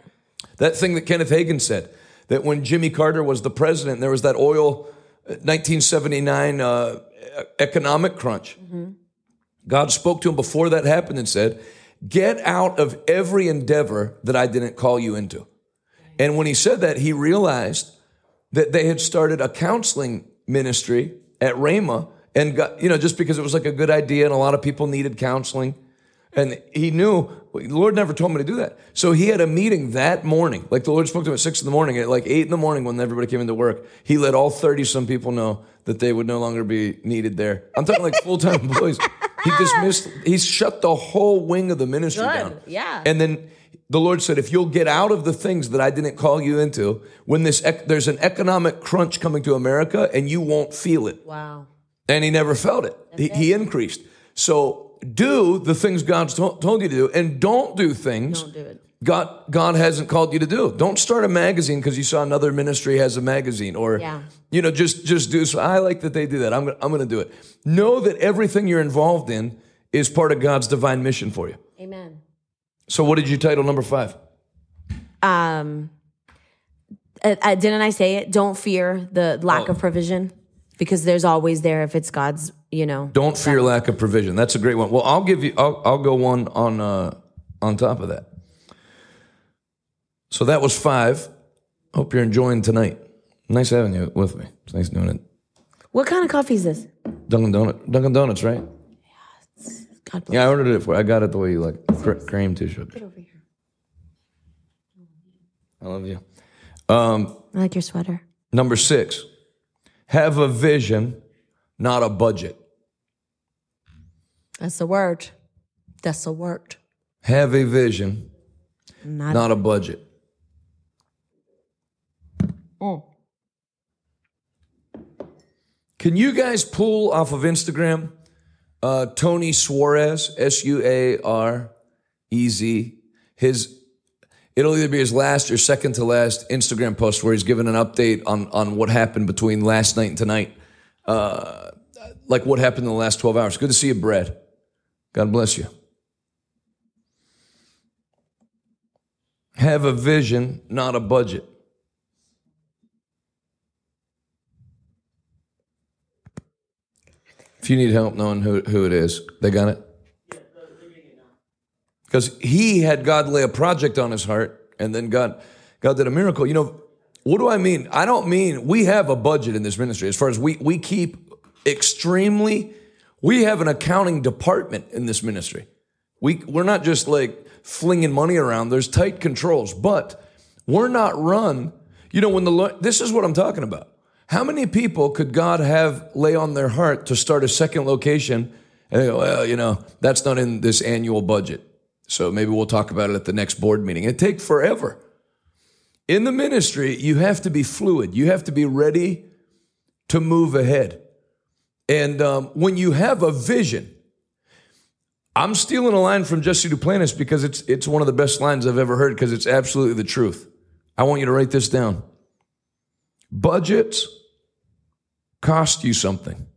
That thing that Kenneth Hagin said, that when Jimmy Carter was the president, there was that oil 1979 uh, economic crunch. God spoke to him before that happened and said, Get out of every endeavor that I didn't call you into. And when he said that, he realized that they had started a counseling ministry at Rhema and got, you know, just because it was like a good idea and a lot of people needed counseling. And he knew the Lord never told me to do that. So he had a meeting that morning. Like the Lord spoke to him at six in the morning. At like eight in the morning when everybody came into work, he let all 30 some people know that they would no longer be needed there. I'm talking like full time employees. He dismissed, he shut the whole wing of the ministry Good. down. Yeah. And then the Lord said, if you'll get out of the things that I didn't call you into, when this ec- there's an economic crunch coming to America and you won't feel it. Wow. And he never felt it. He, he increased. So do the things God's to- told you to do and don't do things Don't do it. God, God hasn't called you to do. Don't start a magazine because you saw another ministry has a magazine or, Yeah. you know, just, just do so. I like that they do that. I'm, gonna- I'm going to do it. Know that everything you're involved in is part of God's divine mission for you. Amen. So what did you title number five? Um, uh, uh, didn't I say it? Don't fear the lack Oh. of provision because there's always there if it's God's, you know. Don't fear lack of provision. That's a great one. Well, I'll give you. I'll, I'll go one on uh, on top of that. So that was five. Hope you're enjoying tonight. Nice having you with me. It's nice doing it. What kind of coffee is this? Dunkin' Donut, Dunkin' Donuts, right? God bless. Yeah, I ordered it for. I got it the way you like. Cr- cream too, sugar. over here. I love you. Um, I like your sweater. number six, have a vision, not a budget. That's the word. That's the word. Have a vision, Not, not a budget. Mm. Can you guys pull off of Instagram uh, Tony Suarez, S U A R E Z? His it'll either be his last or second to last Instagram post where he's given an update on on what happened between last night and tonight, uh, like what happened in the last twelve hours. Good to see you, Brad. God bless you. Have a vision, not a budget. If you need help knowing who, who it is, they got it? Because he had God lay a project on his heart, and then God, God did a miracle. You know, what do I mean? I don't mean we have a budget in this ministry as far as we, we keep extremely, we have an accounting department in this ministry. We, we're not just like flinging money around, there's tight controls, but we're not run. You know, when the this is what I'm talking about. How many people could God have lay on their heart to start a second location? And they go, well, you know, that's not in this annual budget. So maybe we'll talk about it at the next board meeting. It take forever. In the ministry, you have to be fluid. You have to be ready to move ahead. And um, when you have a vision, I'm stealing a line from Jesse Duplantis because it's it's one of the best lines I've ever heard because it's absolutely the truth. I want you to write this down. Budgets cost you something.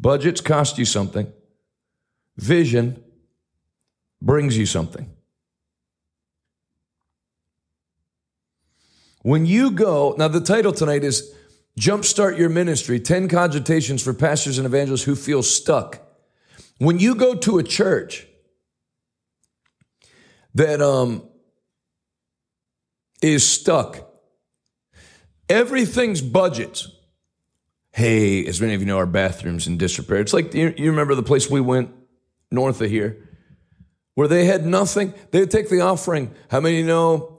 Budgets cost you something. Vision brings you something. When you go, now the title tonight is Jumpstart Your Ministry 10 Cogitations for Pastors and Evangelists Who Feel Stuck. When you go to a church that um, is stuck, everything's budgets. Hey, as many of you know, our bathrooms in disrepair. It's like, you, you remember the place we went north of here where they had nothing? They would take the offering. How many know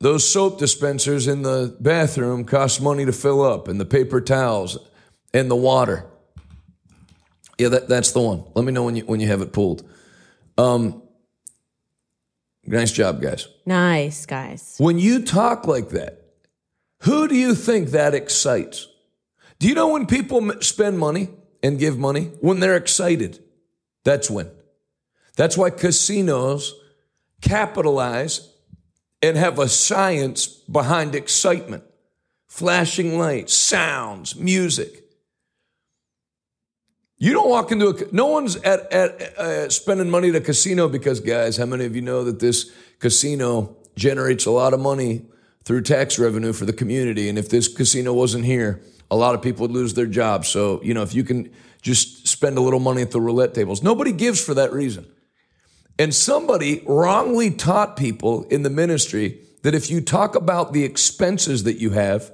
those soap dispensers in the bathroom cost money to fill up, and the paper towels and the water. Yeah, that, that's the one. Let me know when you when you have it pulled. Um, Nice job, guys. Nice, guys. When you talk like that, who do you think that excites? Do you know when people spend money and give money? When they're excited. That's when. That's why casinos capitalize and have a science behind excitement. Flashing lights, sounds, music. You don't walk into a no one's at at uh, spending money at a casino because guys, how many of you know that this casino generates a lot of money through tax revenue for the community and if this casino wasn't here, a lot of people would lose their jobs. So, you know, if you can just spend a little money at the roulette tables. Nobody gives for that reason. And somebody wrongly taught people in the ministry that if you talk about the expenses that you have,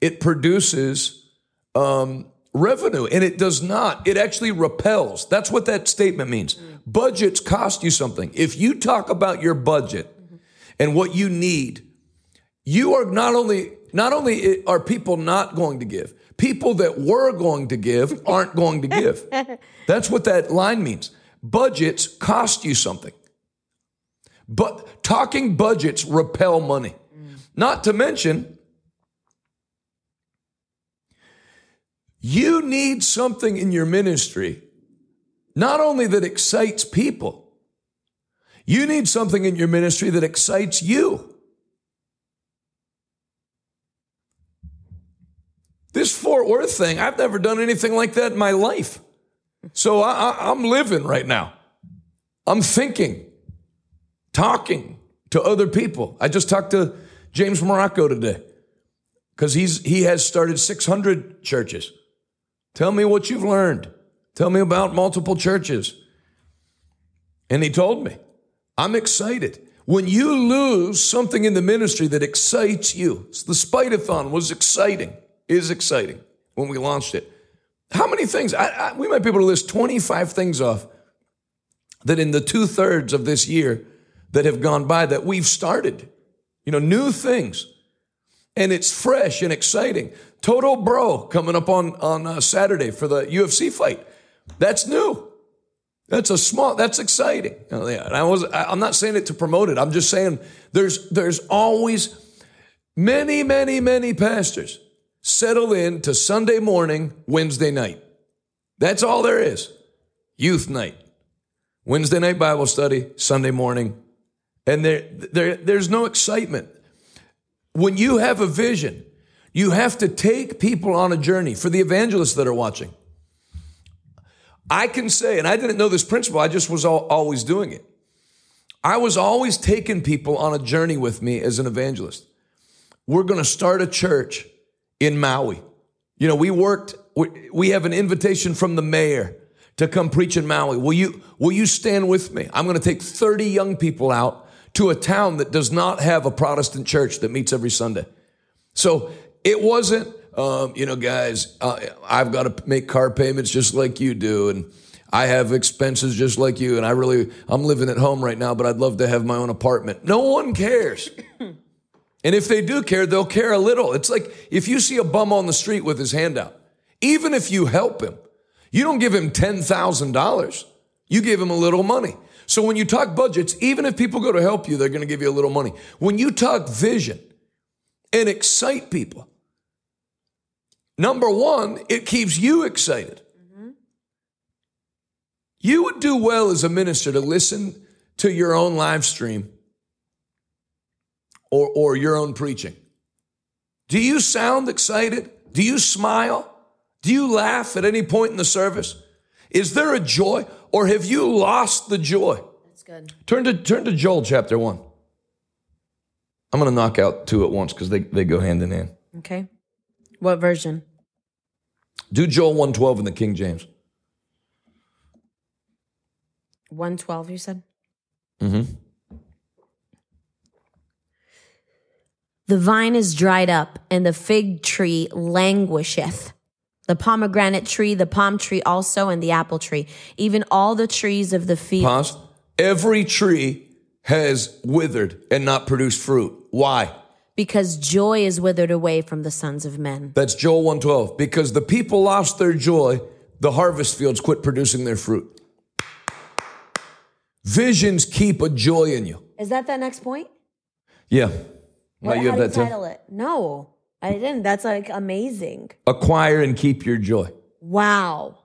it produces um, revenue, and it does not. It actually repels. That's what that statement means. Budgets cost you something. If you talk about your budget and what you need, you are not only not only are people not going to give, people that were going to give aren't going to give. That's what that line means. Budgets cost you something. But talking budgets repel money. Not to mention, you need something in your ministry, not only that excites people, you need something in your ministry that excites you. This Fort Worth thing, I've never done anything like that in my life. So I, am living right now. I'm thinking, talking to other people. I just talked to James Marocco today because he's he has started 600 churches. Tell me what you've learned. Tell me about multiple churches. And he told me, I'm excited. When you lose something in the ministry that excites you, the Spideathon was exciting, is exciting when we launched it. How many things? I, I, we might be able to list 25 things off that in the two thirds of this year that have gone by that we've started. You know, new things. And it's fresh and exciting. Total Bro coming up on, on uh, Saturday for the UFC fight. That's new. That's a small, that's exciting. And I was, I'm not saying it to promote it. I'm just saying there's, there's always many, many, many pastors settle in to Sunday morning, Wednesday night. That's all there is. Youth night. Wednesday night Bible study, Sunday morning. And there, there, there's no excitement. When you have a vision, you have to take people on a journey for the evangelists that are watching. I can say, and I didn't know this principle, I just was always doing it. I was always taking people on a journey with me as an evangelist. We're going to start a church in Maui. You know, we worked, we have an invitation from the mayor to come preach in Maui. Will you, will you stand with me? I'm going to take 30 young people out to a town that does not have a Protestant church that meets every Sunday. So it wasn't, um, you know, guys, uh, I've got to make car payments just like you do. And I have expenses just like you. And I really, I'm living at home right now, but I'd love to have my own apartment. No one cares. and if they do care, they'll care a little. It's like if you see a bum on the street with his hand out, even if you help him, you don't give him $10,000. You give him a little money. So when you talk budgets, even if people go to help you, they're going to give you a little money. When you talk vision and excite people, number one, it keeps you excited. Mm-hmm. You would do well as a minister to listen to your own live stream or, or your own preaching. Do you sound excited? Do you smile? Do you laugh at any point in the service? Is there a joy or have you lost the joy? That's good. Turn to, turn to Joel chapter 1. I'm going to knock out two at once because they, they go hand in hand. Okay. What version? Do Joel 112 in the King James. 112, you said? Mm-hmm. The vine is dried up, and the fig tree languisheth. The pomegranate tree, the palm tree also, and the apple tree, even all the trees of the field. Pause. Every tree has withered and not produced fruit. Why? Because joy is withered away from the sons of men. That's Joel 112. Because the people lost their joy, the harvest fields quit producing their fruit. Visions keep a joy in you. Is that that next point? Yeah. What, no, you have that title too? it? No, I didn't. That's like amazing. Acquire and keep your joy. Wow.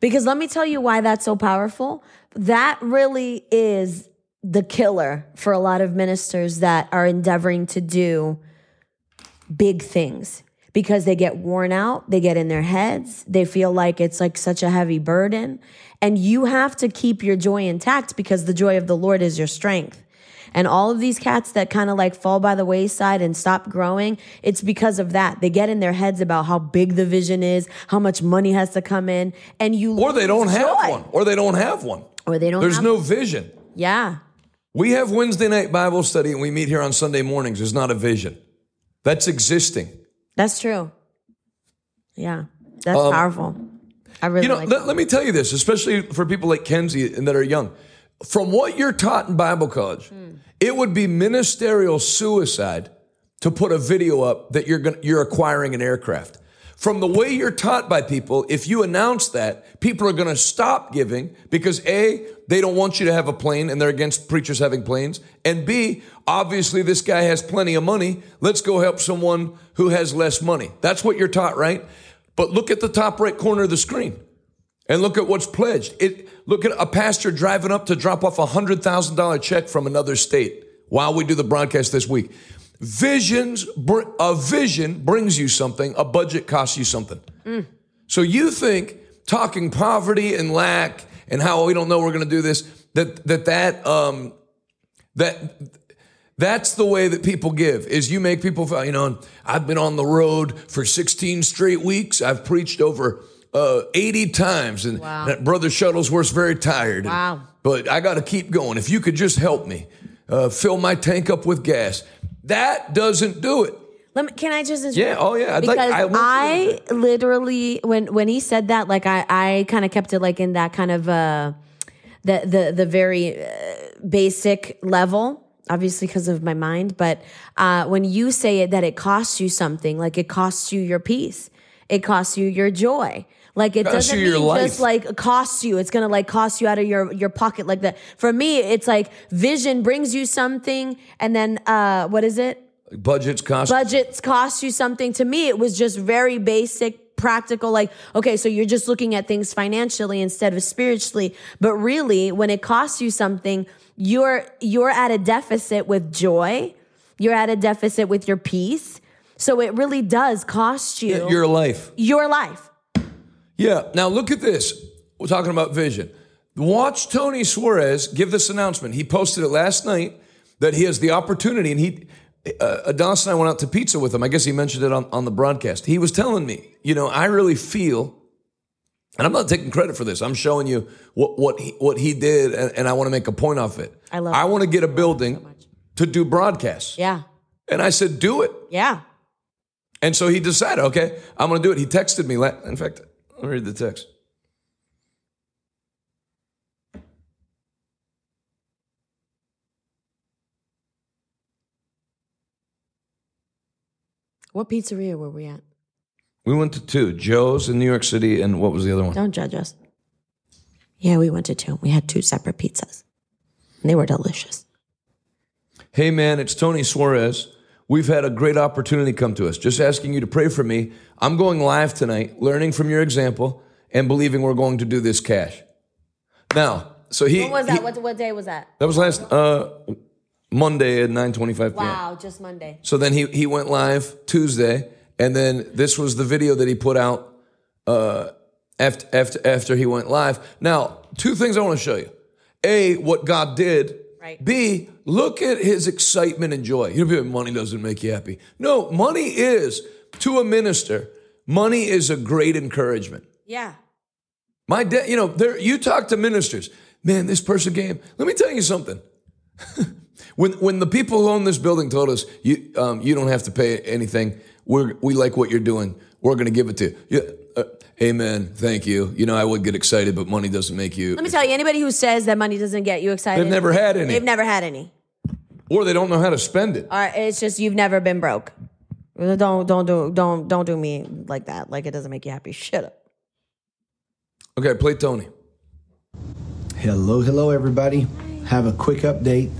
Because let me tell you why that's so powerful. That really is the killer for a lot of ministers that are endeavoring to do big things because they get worn out, they get in their heads, they feel like it's like such a heavy burden. And you have to keep your joy intact because the joy of the Lord is your strength. And all of these cats that kind of like fall by the wayside and stop growing, it's because of that. They get in their heads about how big the vision is, how much money has to come in, and you or they don't joy. have one, or they don't have one, or they don't. There's no one. vision. Yeah. We have Wednesday night Bible study and we meet here on Sunday mornings. There's not a vision. That's existing. That's true. Yeah. That's um, powerful. I really you know, like let, me tell you this, especially for people like Kenzie and that are young from what you're taught in Bible college, hmm. it would be ministerial suicide to put a video up that you're gonna, you're acquiring an aircraft. From the way you're taught by people, if you announce that, people are going to stop giving because A, they don't want you to have a plane and they're against preachers having planes. And B, obviously this guy has plenty of money. Let's go help someone who has less money. That's what you're taught, right? But look at the top right corner of the screen. And look at what's pledged. It, look at a pastor driving up to drop off a $100,000 check from another state while we do the broadcast this week. Visions, a vision brings you something, a budget costs you something. Mm. So you think talking poverty and lack and how oh, we don't know we're going to do this, that, that, that, um, that, that's the way that people give is you make people feel, you know, I've been on the road for 16 straight weeks. I've preached over uh, 80 times. And wow. Brother Shuttlesworth's very tired. Wow. And, but I got to keep going. If you could just help me uh, fill my tank up with gas, that doesn't do it. Me, can I just Yeah, oh yeah. I'd because like, I, I literally when when he said that, like I I kind of kept it like in that kind of uh the the the very uh, basic level obviously because of my mind, but uh, when you say it, that it costs you something, like it costs you your peace, it costs you your joy, like it doesn't mean just like cost you. It's gonna like cost you out of your your pocket like that. For me, it's like vision brings you something, and then uh, what is it? Budgets cost. Budgets cost you something. To me, it was just very basic practical like okay so you're just looking at things financially instead of spiritually but really when it costs you something you're you're at a deficit with joy you're at a deficit with your peace so it really does cost you your life your life yeah. Now look at this. We're talking about vision. Watch Tony Suarez give this announcement. He posted it last night that he has the opportunity, and he uh, Adalis and I went out to pizza with him. I guess he mentioned it on, on the broadcast. He was telling me, you know, I really feel, and I'm not taking credit for this. I'm showing you what what he, what he did, and, and I want to make a point off it. I love. I want to get a building so to do broadcasts. Yeah. And I said, do it. Yeah. And so he decided, okay, I'm going to do it. He texted me. In fact, let me Read the text. What pizzeria were we at? We went to two Joe's in New York City, and what was the other one? Don't judge us. Yeah, we went to two. We had two separate pizzas, and they were delicious. Hey, man, it's Tony Suarez we've had a great opportunity come to us. Just asking you to pray for me. I'm going live tonight, learning from your example and believing we're going to do this cash. Now, so he. Was that? He, what, what day was that? That was last uh, Monday at 9:25 25 Wow, just Monday. So then he he went live Tuesday, and then this was the video that he put out uh, after after after he went live. Now, two things I want to show you. A, what God did Right. B, look at his excitement and joy. You know, money doesn't make you happy. No, money is, to a minister, money is a great encouragement. Yeah. My dad, you know, there, you talk to ministers. Man, this person came. Let me tell you something. when, when the people who own this building told us, you, um, you don't have to pay anything, We we like what you're doing, we're going to give it to you. Uh, amen. Thank you. You know, I would get excited, but money doesn't make you. Let me tell you, anybody who says that money doesn't get you excited, they've never had any. They've never had any. Or they don't know how to spend it. All right, it's just you've never been broke. Don't don't do don't don't do me like that. Like it doesn't make you happy. Shut up. Okay, play Tony. Hello, hello, everybody. Have a quick update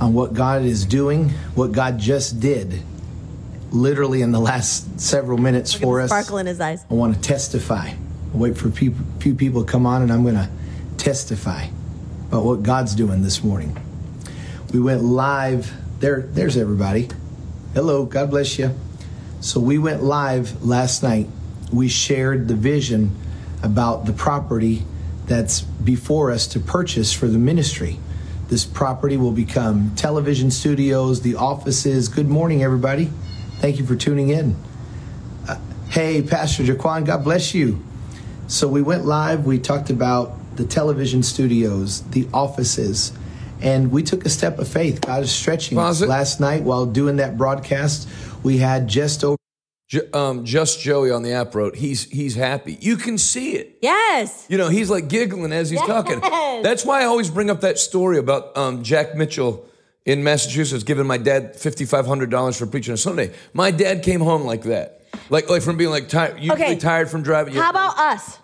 on what God is doing, what God just did literally in the last several minutes for us. Sparkle in his eyes. I want to testify. I'll wait for a few, few people to come on, and I'm going to testify about what God's doing this morning. We went live. There, there's everybody. Hello, God bless you. So we went live last night. We shared the vision about the property that's before us to purchase for the ministry. This property will become television studios, the offices. Good morning, everybody. Thank you for tuning in. Uh, hey, Pastor Jaquan, God bless you. So we went live. We talked about the television studios, the offices, and we took a step of faith. God is stretching us. Last night, while doing that broadcast, we had just over. Ju- um, just Joey on the app wrote, he's he's happy. You can see it. Yes. You know, he's like giggling as he's talking. Yes. That's why I always bring up that story about um, Jack Mitchell in Massachusetts giving my dad fifty five hundred dollars for preaching on Sunday. My dad came home like that, like like from being like tired, usually Okay. tired from driving. How about us?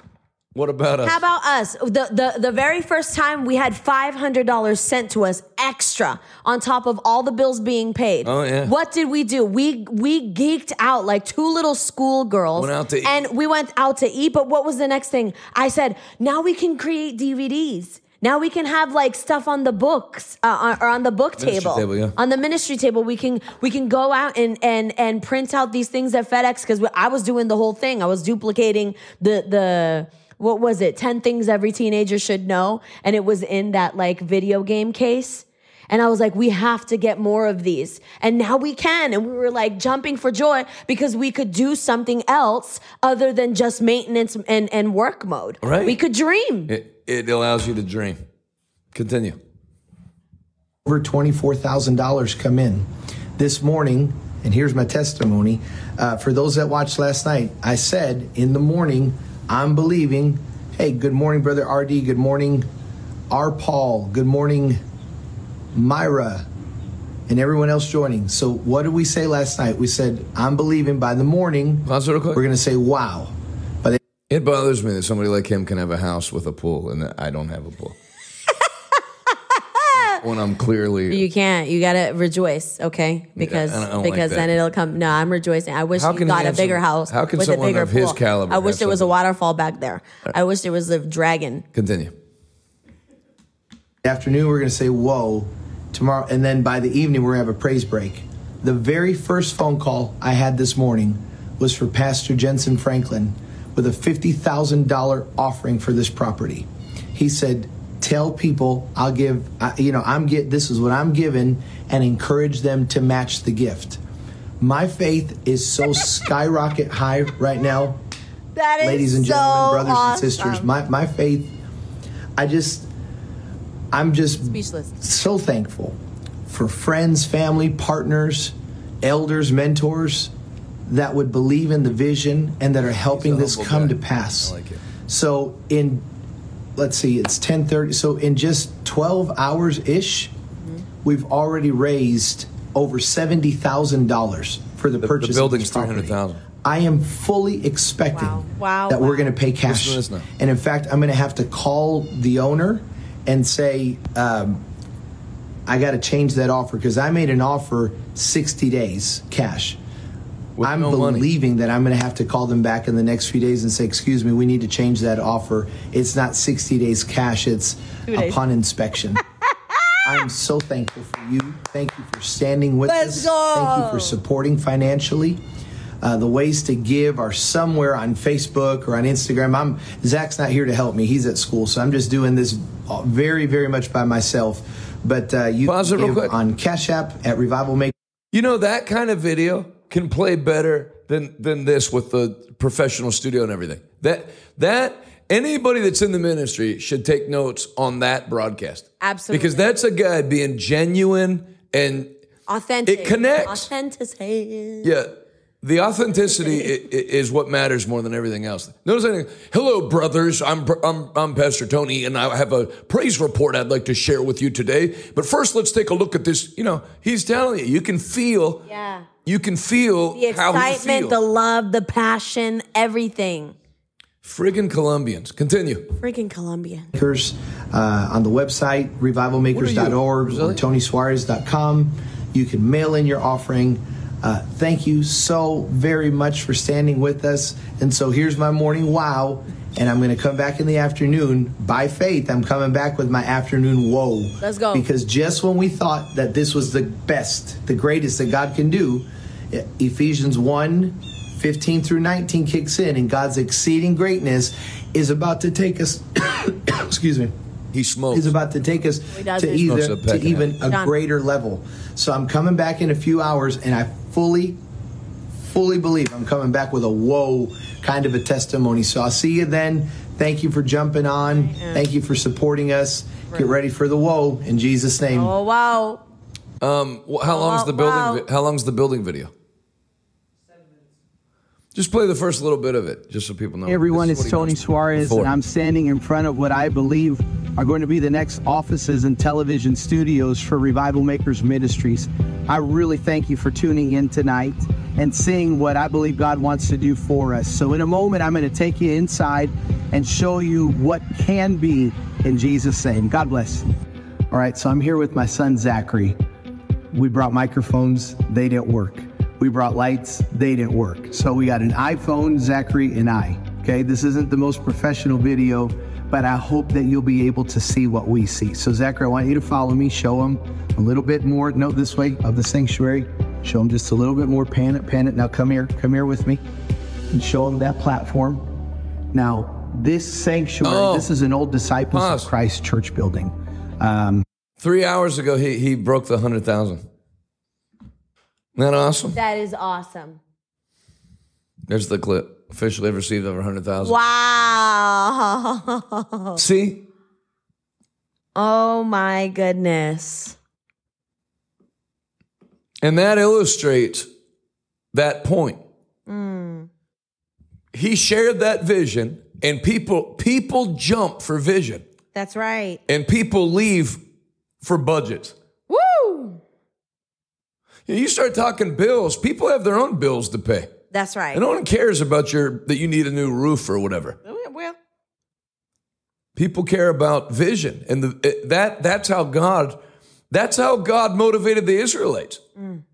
what about us? How about us? The, the the very first time we had five hundred dollars sent to us extra on top of all the bills being paid. Oh, yeah. What did we do? We we geeked out like two little schoolgirls. Went out to eat. and we went out to eat. But what was the next thing? I said, now we can create DVDs. Now we can have like stuff on the books uh, or on the book table. table, yeah. On the ministry table, we can we can go out and and and print out these things at FedEx because I was doing the whole thing. I was duplicating the the what was it? Ten things every teenager should know, and it was in that like video game case. And I was like, we have to get more of these. And now we can. And we were like jumping for joy because we could do something else other than just maintenance and, and work mode. Right. We could dream. it, it allows you to dream. Continue. over $24,000 come in. This morning, and here's my testimony uh, for those that watched last night, I said in the morning, I'm believing, hey, good morning, Brother RD, good morning, R. Paul, good morning, Myra, and everyone else joining. So, what did we say last night? We said, I'm believing by the morning, Pause real quick. we're going to say, wow. By the It bothers me that somebody like him can have a house with a pool and that I don't have a pool. when I'm clearly You can't. You gotta rejoice, okay? Because I don't like because that. then it'll come. No, I'm rejoicing. I wish How you can got a handsome- bigger house how can with a someone bigger of his pool. caliber I wish have there was a something- waterfall back there. I wish there was a dragon. continue. afternoon we're going to say whoa tomorrow and then by the evening we're going to have a praise break the very first phone call i had this morning was for pastor jentezen franklin with a $50000 offering for this property he said tell people i'll give you know i'm get this is what i'm given and encourage them to match the gift my faith is so skyrocket high right now That is ladies and so gentlemen brothers awesome. and sisters my, my faith i just i'm just Speechless. so thankful for friends, family, partners, elders, mentors that would believe in the vision and that are helping this come guy. to pass. I like it. So in let's see, it's 10:30. So in just 12 hours ish, Mm-hmm. we've already raised over $70,000 for the, The, purchase the of building's this three property. hundred thousand. I am fully expecting Wow. Wow, that wow. we're going to pay cash. Listen to this now. And in fact, I'm going to have to call the owner and say, um, I got to change that offer because I made an offer 60 days cash. With I'm no money. believing that I'm going to have to call them back in the next few days and say, "Excuse me, we need to change that offer. It's not 60 days cash; it's days. upon inspection." I'm so thankful for you. Thank you for standing with Let's us. Thank you for supporting financially. Uh, the ways to give are somewhere on Facebook or on Instagram. I'm Zach's not here to help me; he's at school, so I'm just doing this very, very much by myself. But uh, you Pause it can real give quick. on Cash App at Revival Make. You know that kind of video can play better than than this with the professional studio and everything. That that anybody that's in the ministry should take notes on that broadcast. Absolutely. Because that's a guy being genuine and Authentic. It connects. Authentic. yeah. The authenticity is what matters more than everything else. Notice anything. Hello, brothers. I'm, I'm I'm Pastor Tony, and I have a praise report I'd like to share with you today. But first, let's take a look at this. You know, he's telling you, you can feel, Yeah. You can feel The how he excitement, feels. the love, the passion, everything. Friggin' Colombians. Continue. Friggin' Colombian. Makers uh, on the website, revivalmakers.org or Brazilian? tonysuarez.com. You can mail in your offering. Uh, thank you so very much for standing with us. And so here's my morning wow. And I'm going to come back in the afternoon. By faith, I'm coming back with my afternoon whoa. Let's go. Because just when we thought that this was the best, the greatest that God can do, Ephesians 1 15 through 19 kicks in, and God's exceeding greatness is about to take us, excuse me, He smokes. is about to take us to either Smokes a pack to even a greater level. So I'm coming back in a few hours, and I fully, fully believe I'm coming back with a whoa kind of a testimony. So I'll see you then. Thank you for jumping on. Thank you for supporting us. Get ready for the whoa in Jesus' name. Oh wow. Um, wh- how long's the building? wow. vi- how long's the building video? Just play the first little bit of it, just so people know. Hey everyone, is it's Tony Suarez, and I'm standing in front of what I believe are going to be the next offices and television studios for Revival Makers Ministries. I really thank you for tuning in tonight and seeing what I believe God wants to do for us. So, in a moment, I'm going to take you inside and show you what can be in Jesus' name. God bless. All right, so I'm here with my son, Zachary. We brought microphones, they didn't work. We brought lights, they didn't work. So we got an iPhone, Zachary, and I. Okay, this isn't the most professional video, but I hope that you'll be able to see what we see. So, Zachary, I want you to follow me, show them a little bit more, no, this way of the sanctuary. Show them just a little bit more, pan it, pan it. Now, come here, come here with me, and show them that platform. Now, this sanctuary, Oh. this is an old Disciples Pause. of Christ church building. Um, Three hours ago, he he broke the hundred thousand. Isn't that awesome? That is awesome. There's the clip. Officially received over hundred thousand. Wow. See, Oh my goodness. and that illustrates that point. Hmm. He shared that vision, and people people jump for vision, That's right. and people leave for budgets. You start talking bills, people have their own bills to pay. That's right. And no one cares about your that you need a new roof or whatever. Oh, well, People care about vision, and the, that that's how God that's how God motivated the Israelites. Mm.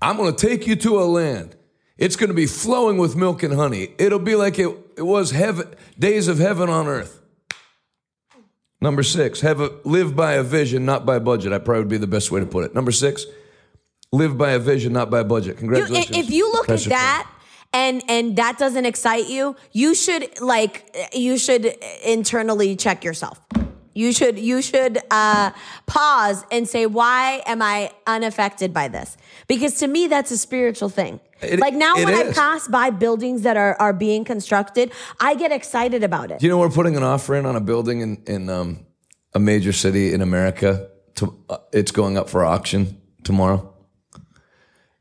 I'm going to take you to a land. It's going to be flowing with milk and honey. It'll be like it, it was heaven, days of heaven on earth. Number six, have a, live by a vision, not by a budget. I probably would be the best way to put it. Number six, live by a vision, not by a budget. you, Congratulations. if you look at that and and that doesn't excite you, you should like you should internally check yourself. You should you should uh, pause and say, why am I unaffected by this? Because to me, that's a spiritual thing. It- like now, when I pass by buildings that are are being constructed, I get excited about it. Do you know we're putting an offer in on a building in in um, a major city in America? To, uh, it's going up for auction tomorrow.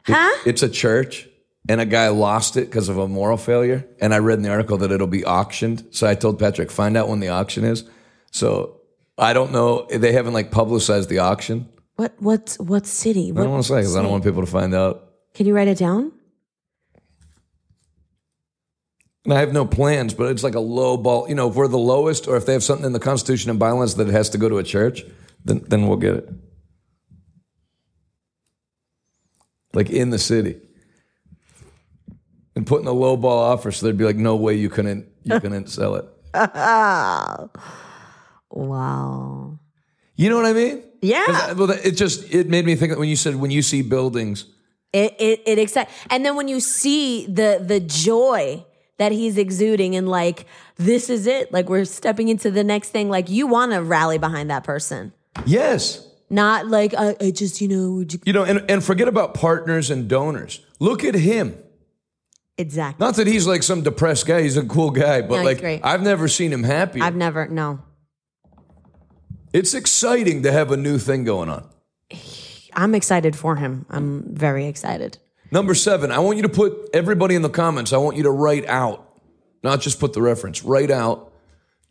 It- Huh? It's a church, and a guy lost it because of a moral failure. And I read in the article that it'll be auctioned. So I told Patrick, find out when the auction is. So I don't know. They haven't like publicized the auction. What what what city? I don't want to say because I don't want people to find out. Can you write it down? And I have no plans, but it's like a low ball. You know, if we're the lowest, or if they have something in the Constitution and bylaws that it has to go to a church, then then we'll get it. Like in the city, and putting a low ball offer, so there'd be like no way you couldn't you couldn't sell it. Wow. You know what I mean? Yeah. Uh, well, it just it made me think that when you said when you see buildings, It it it excites. And then when you see the the joy that he's exuding and like this is it, like we're stepping into the next thing, like you want to rally behind that person. yes, Not like I, I just, you know, would you- you know, and and forget about partners and donors. Look at him. exactly. Not that he's like some depressed guy. He's a cool guy, but No, like great. I've never seen him happy. I've never no. It's exciting to have a new thing going on. I'm excited for him. I'm very excited. Number seven, I want you to put everybody in the comments. I want you to write out, not just put the reference, write out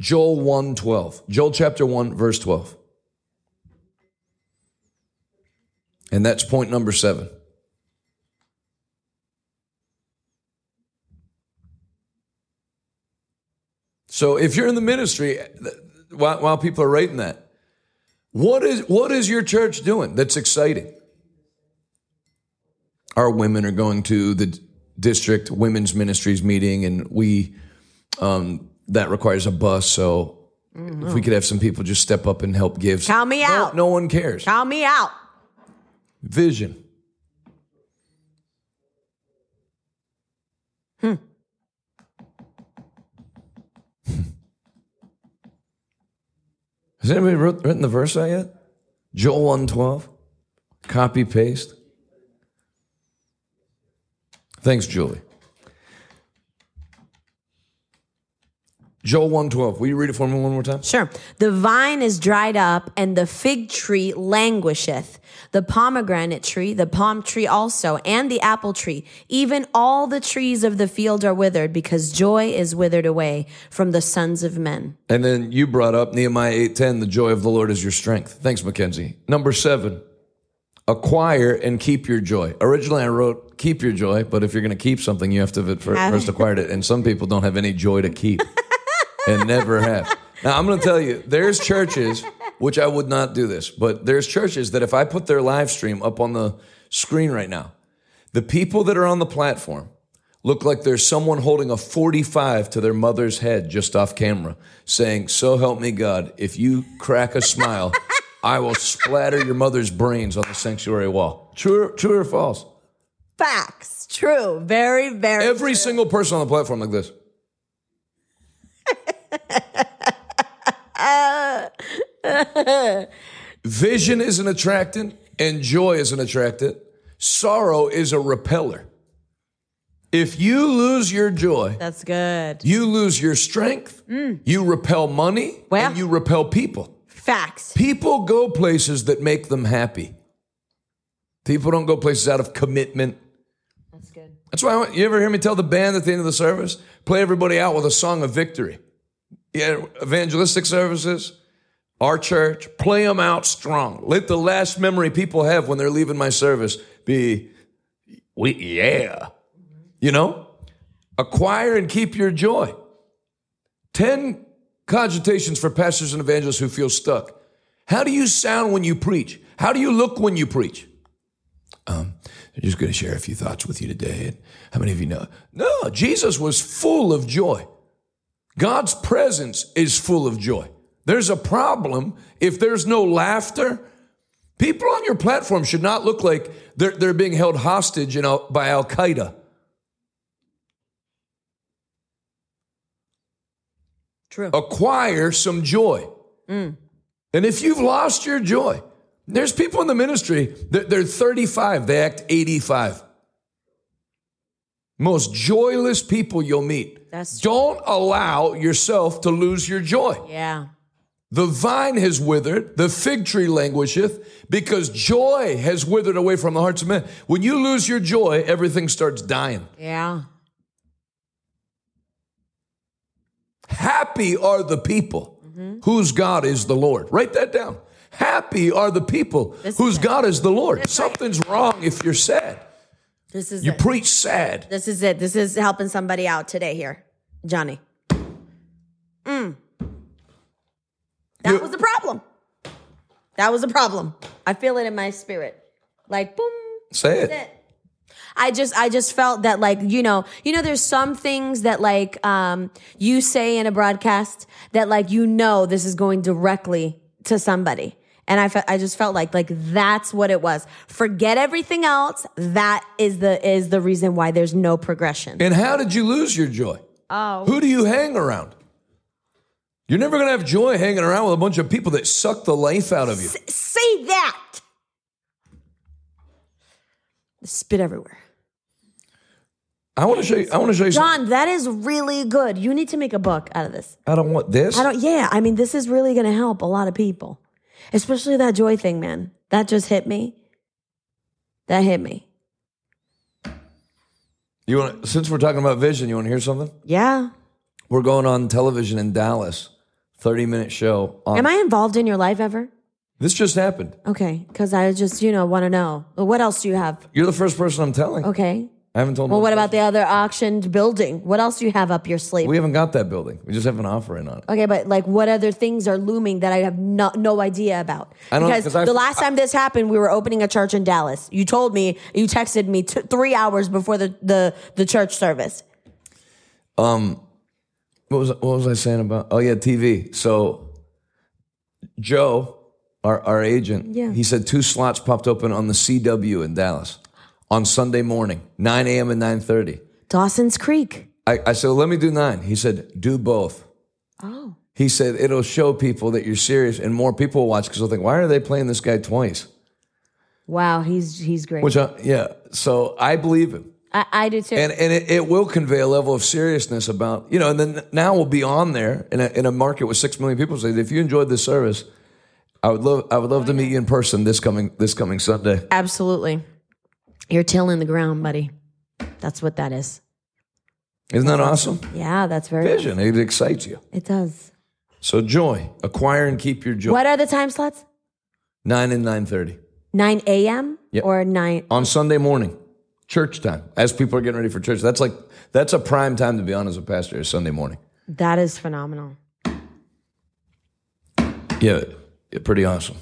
Joel 1 12. Joel chapter 1, verse 12. And that's point number seven. So if you're in the ministry, eh, while, while people are writing that, what is what is your church doing that's exciting? Our women are going to the district women's ministries meeting, and we um, that requires a bus. So if we could have some people just step up and help give, Count me no, out. No one cares. Count me out. Vision. Hmm. Has anybody wrote, written the verse out yet? Joel 112? Copy paste? Thanks, Julie. Joel 112. Will you read it for me one more time? Sure. The vine is dried up and the fig tree languisheth. The pomegranate tree, the palm tree also, and the apple tree. Even all the trees of the field are withered because joy is withered away from the sons of men. And then you brought up Nehemiah 8:10, the joy of the Lord is your strength. Thanks, Mackenzie. Number seven, acquire and keep your joy. Originally I wrote keep your joy, but if you're gonna keep something, you have to have fir- Have- first acquired it. And some people don't have any joy to keep. and never have. Now I'm gonna tell you, there's churches, which I would not do this, but there's churches that if I put their live stream up on the screen right now, the people that are on the platform look like there's someone holding a 45 to their mother's head just off camera saying, So help me God, if you crack a smile, I will splatter your mother's brains on the sanctuary wall. True, true or false? Facts. True. Very, very. Every true. single person on the platform like this. Vision is an attractant and joy is an attractant. Sorrow is a repeller. If you lose your joy, That's good. you lose your strength, mm. you repel money, Well- and you repel people. Facts. People go places that make them happy. People don't go places out of commitment. That's why I want, you ever hear me tell the band at the end of the service, play everybody out with a song of victory. Yeah, evangelistic services, our church, play them out strong. Let the last memory people have when they're leaving my service be, we, yeah. You know? Acquire and keep your joy. 10 cogitations for pastors and evangelists who feel stuck. How do you sound when you preach? How do you look when you preach? Um, I'm just going to share a few thoughts with you today. And how many of you know? No, Jesus was full of joy. God's presence is full of joy. There's a problem if there's no laughter. People on your platform should not look like they're, they're being held hostage you know, by Al Qaeda. True. acquire some joy. Mm. And if you've lost your joy, there's people in the ministry, they're, they're 35, they act 85. Most joyless people you'll meet. That's Don't allow yourself to lose your joy. Yeah. The vine has withered, the fig tree languisheth, because joy has withered away from the hearts of men. When you lose your joy, everything starts dying. Yeah. Happy are the people mm-hmm. whose God is the Lord. Write that down. Happy are the people This whose. God is the Lord. That's right. Something's wrong if you're sad. This is You it. preach sad. This is it. This is helping somebody out today here. Johnny. Mm. That You- was the problem. That was the problem. I feel it in my spirit. Like boom. Say it. It. I just I just felt that like you know you know there's some things that like um you say in a broadcast that like you know this is going directly to somebody and I fe- I just felt like like that's what it was forget everything else that is the is the reason why there's no progression And how did you lose your joy? oh Who do you hang around? You're never going to have joy hanging around with a bunch of people that suck the life out of you. say that spit everywhere I want to show you. I want to show you. something. John that is really good you need to make a book out of this I don't want this. I don't. Yeah, I mean, this is really going to help a lot of people, especially that joy thing, man. That just hit me. That hit me. You want? Since we're talking about vision, you want to hear something? Yeah. We're going on television in Dallas. 30 minute show. On, Am I involved in your life ever? This just happened. Okay, because I just you know want to know. What else do you have? You're the first person I'm telling. Okay. I haven't told. Well, what about the other auctioned building? What else do you have up your sleeve? We haven't got that building. We just have an offer in on it. Okay, but like, what other things are looming that I have no, no idea about? I don't- because 'cause I- the last time this happened, we were opening a church in Dallas. You told me, you texted me t- three hours before the, the the church service. Um, what was what was I saying about? Oh yeah, TV. So Joe, our our agent, Yeah. he said two slots popped open on the CW in Dallas on Sunday morning, 9 a.m. and 9:30. Dawson's Creek. I, I said, well, let me do nine. He said, do both. Oh, He said it'll show people that you're serious, and more people will watch because they'll think, why are they playing this guy twice? wow, he's he's great. Which, I, yeah. So I believe him. I, I do too. and and it, it will convey a level of seriousness about you know and then now we'll be on there in a, in a market with six million people say if you enjoyed this service i would love i would love to oh, meet you in person this coming this coming sunday Absolutely, you're tilling the ground, buddy. That's what that is. isn't that awesome Yeah, that's very. vision it excites you It does. so joy acquire and keep your joy What are the time slots? 9 and 9.30 9 a.m. Yep. or 9 on sunday morning church time as people are getting ready for church that's like that's a prime time to be on as a pastor is sunday morning That is phenomenal. Yeah, yeah, pretty awesome.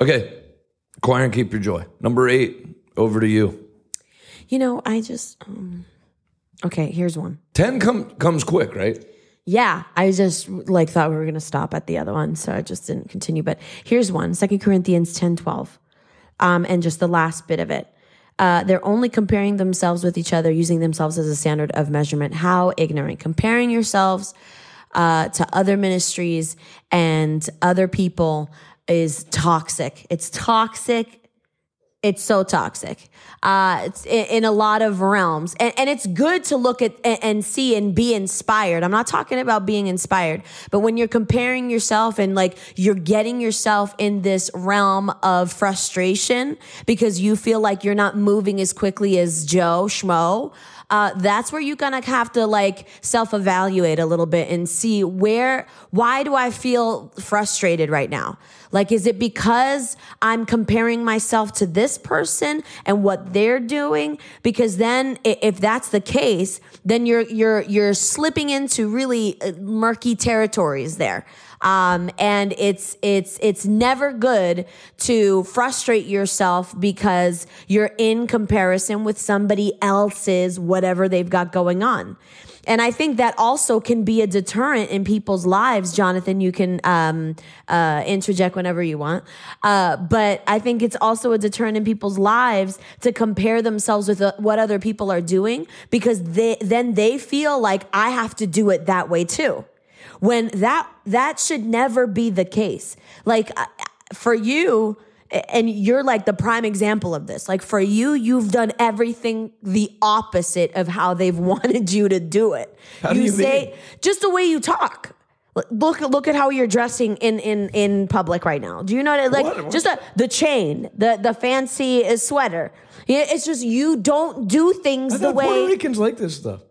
Okay, acquire and keep your joy. Number eight, over to you. You know, I just um, okay. Here's one. Ten come, comes quick, right? Yeah, I just like thought we were gonna stop at the other one, so I just didn't continue. But here's one: Second Corinthians ten twelve, um, and just the last bit of it. Uh, they're only comparing themselves with each other, using themselves as a standard of measurement. How ignorant! Comparing yourselves uh, to other ministries and other people is toxic. It's toxic. It's so toxic. Uh, it's in, in a lot of realms. And, and it's good to look at and, and see and be inspired. I'm not talking about being inspired but when you're comparing yourself and like you're getting yourself in this realm of frustration because you feel like you're not moving as quickly as joe schmo uh, that's where you're gonna have to like self-evaluate a little bit and see where why do i feel frustrated right now? Like is it because i'm comparing myself to this person and what they're doing? Because then if that's the case then you're you're you're slipping into really uh, murky territories there um, and it's it's it's never good to frustrate yourself because you're in comparison with somebody else's whatever they've got going on. And I think that also can be a deterrent in people's lives. Jonathan, you can um, uh, interject whenever you want. Uh, but I think it's also a deterrent in people's lives to compare themselves with uh, what other people are doing because they, then they feel like I have to do it that way too when that that should never be the case. Like uh, for you and you're like the prime example of this. Like for you you've done everything the opposite of how they've wanted you to do it. How do you say mean? just the way you talk. Look look at how you're dressing in in in public right now. Do you know what like What? just the, the chain the the fancy uh, sweater. Yeah, it's just you don't do things the way Puerto Ricans like this stuff.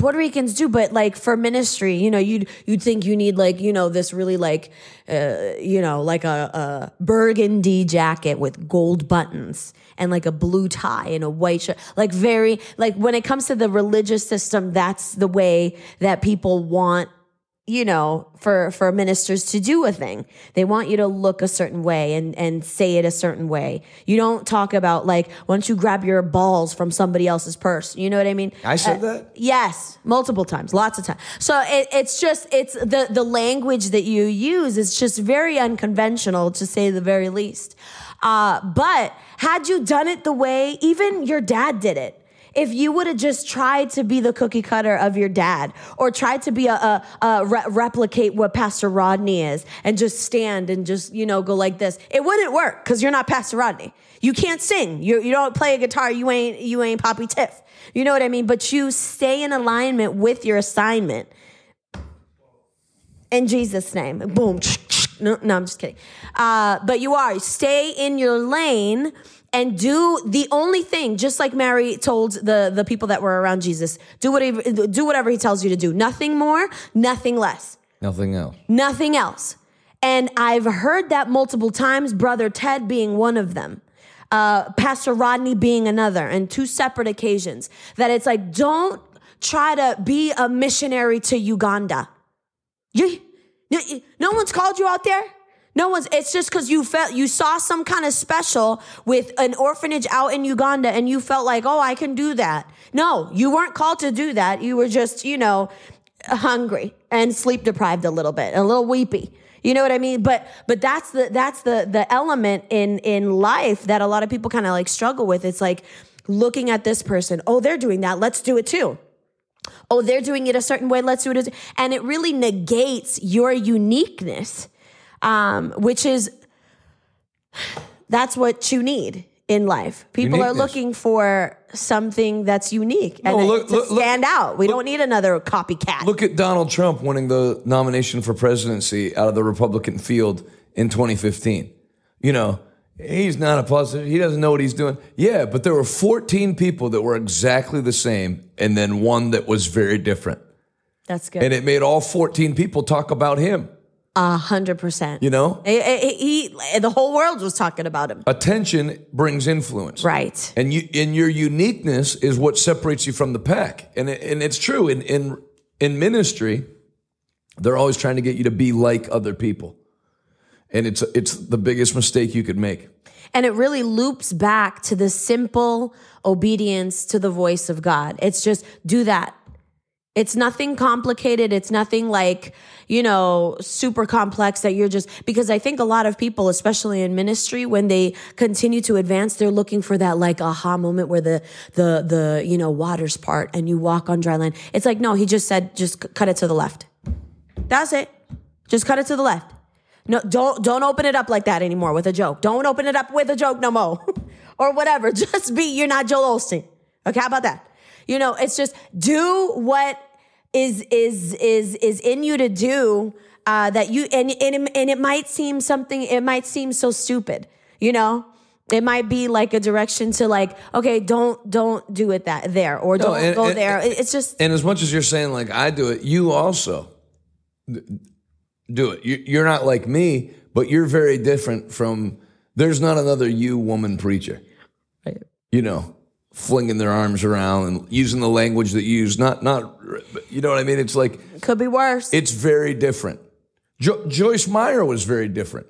Puerto Ricans do, but like for ministry, you know, you'd you'd think you need like you know this really like uh, you know like a, a burgundy jacket with gold buttons and like a blue tie and a white shirt, like very like when it comes to the religious system, that's the way that people want you know for for ministers to do a thing they want you to look a certain way and and say it a certain way you don't talk about like once you grab your balls from somebody else's purse you know what i mean I said Uh, that? Yes, multiple times, lots of times. So it, it's just it's the the language that you use is just very unconventional to say the very least. Uh, but had you done it the way even your dad did it, if you would have just tried to be the cookie cutter of your dad or tried to be a, a, a re- replicate what Pastor Rodney is and just stand and just you know go like this, it wouldn't work because you're not Pastor Rodney. You can't sing. You you don't play a guitar. You ain't you ain't Poppy Tiff. You know what I mean? But you stay in alignment with your assignment. In Jesus' name. Boom. No, no, I'm just kidding. Uh, but you are. Stay in your lane and do the only thing, just like Mary told the, the people that were around Jesus, do whatever, do whatever he tells you to do. Nothing more, nothing less. Nothing else. Nothing else. And I've heard that multiple times, Brother Ted being one of them. uh, Pastor Rodney being another, and two separate occasions. That it's like, don't try to be a missionary to Uganda. You, you- no one's called you out there. No one's. It's just because you felt you saw some kind of special with an orphanage out in Uganda, and you felt like, oh, I can do that. No, you weren't called to do that. You were just, you know, hungry and sleep deprived a little bit, a little weepy. You know what I mean? But but that's the that's the the element in in life that a lot of people kind of like struggle with. It's like looking at this person. Oh, they're doing that. Let's do it too oh, they're doing it a certain way, let's do it. And it really negates your uniqueness, um, which is, that's what you need in life. People are looking for something that's unique and No, look- to look- look- stand out. We look- don't need another copycat. Look at Donald Trump winning the nomination for presidency out of the Republican field in 2015. You know, he's not a positive. He doesn't know what he's doing. Yeah, but there were 14 people that were exactly the same and then one that was very different. that's good. And it made all 14 people talk about him, A hundred percent. you know? He, he- he- the whole world was talking about him. Attention brings influence. Right. And you and your uniqueness is what separates you from the pack. And it, and it's true in in in ministry, they're always trying to get you to be like other people. And it's it's the biggest mistake you could make. And it really loops back to the simple obedience to the voice of God. It's just do that. It's nothing complicated. It's nothing like, you know, super complex that you're just, because I think a lot of people, especially in ministry, when they continue to advance, they're looking for that like aha moment where the, the, the, you know, waters part and you walk on dry land. It's like, no, he just said, just cut it to the left. That's it. Just cut it to the left. No, don't don't open it up like that anymore with a joke. Don't open it up with a joke no more, or whatever. Just be. You're not Joel Osteen. Okay, how about that? You know, it's just do what is is is is in you to do. Uh, that you and and it, and it might seem something. It might seem so stupid. You know. It might be like a direction to like, okay, don't don't do it that there or don't and- go and- there. It- it's just And as much as you're saying like I do it, you also do it. You- You're not like me, but you're very different from. There's not another you woman preacher. You know, flinging their arms around and using the language that you use. Not not. You know what I mean? It's like could be worse. it's very different. Jo- Joyce Meyer was very different,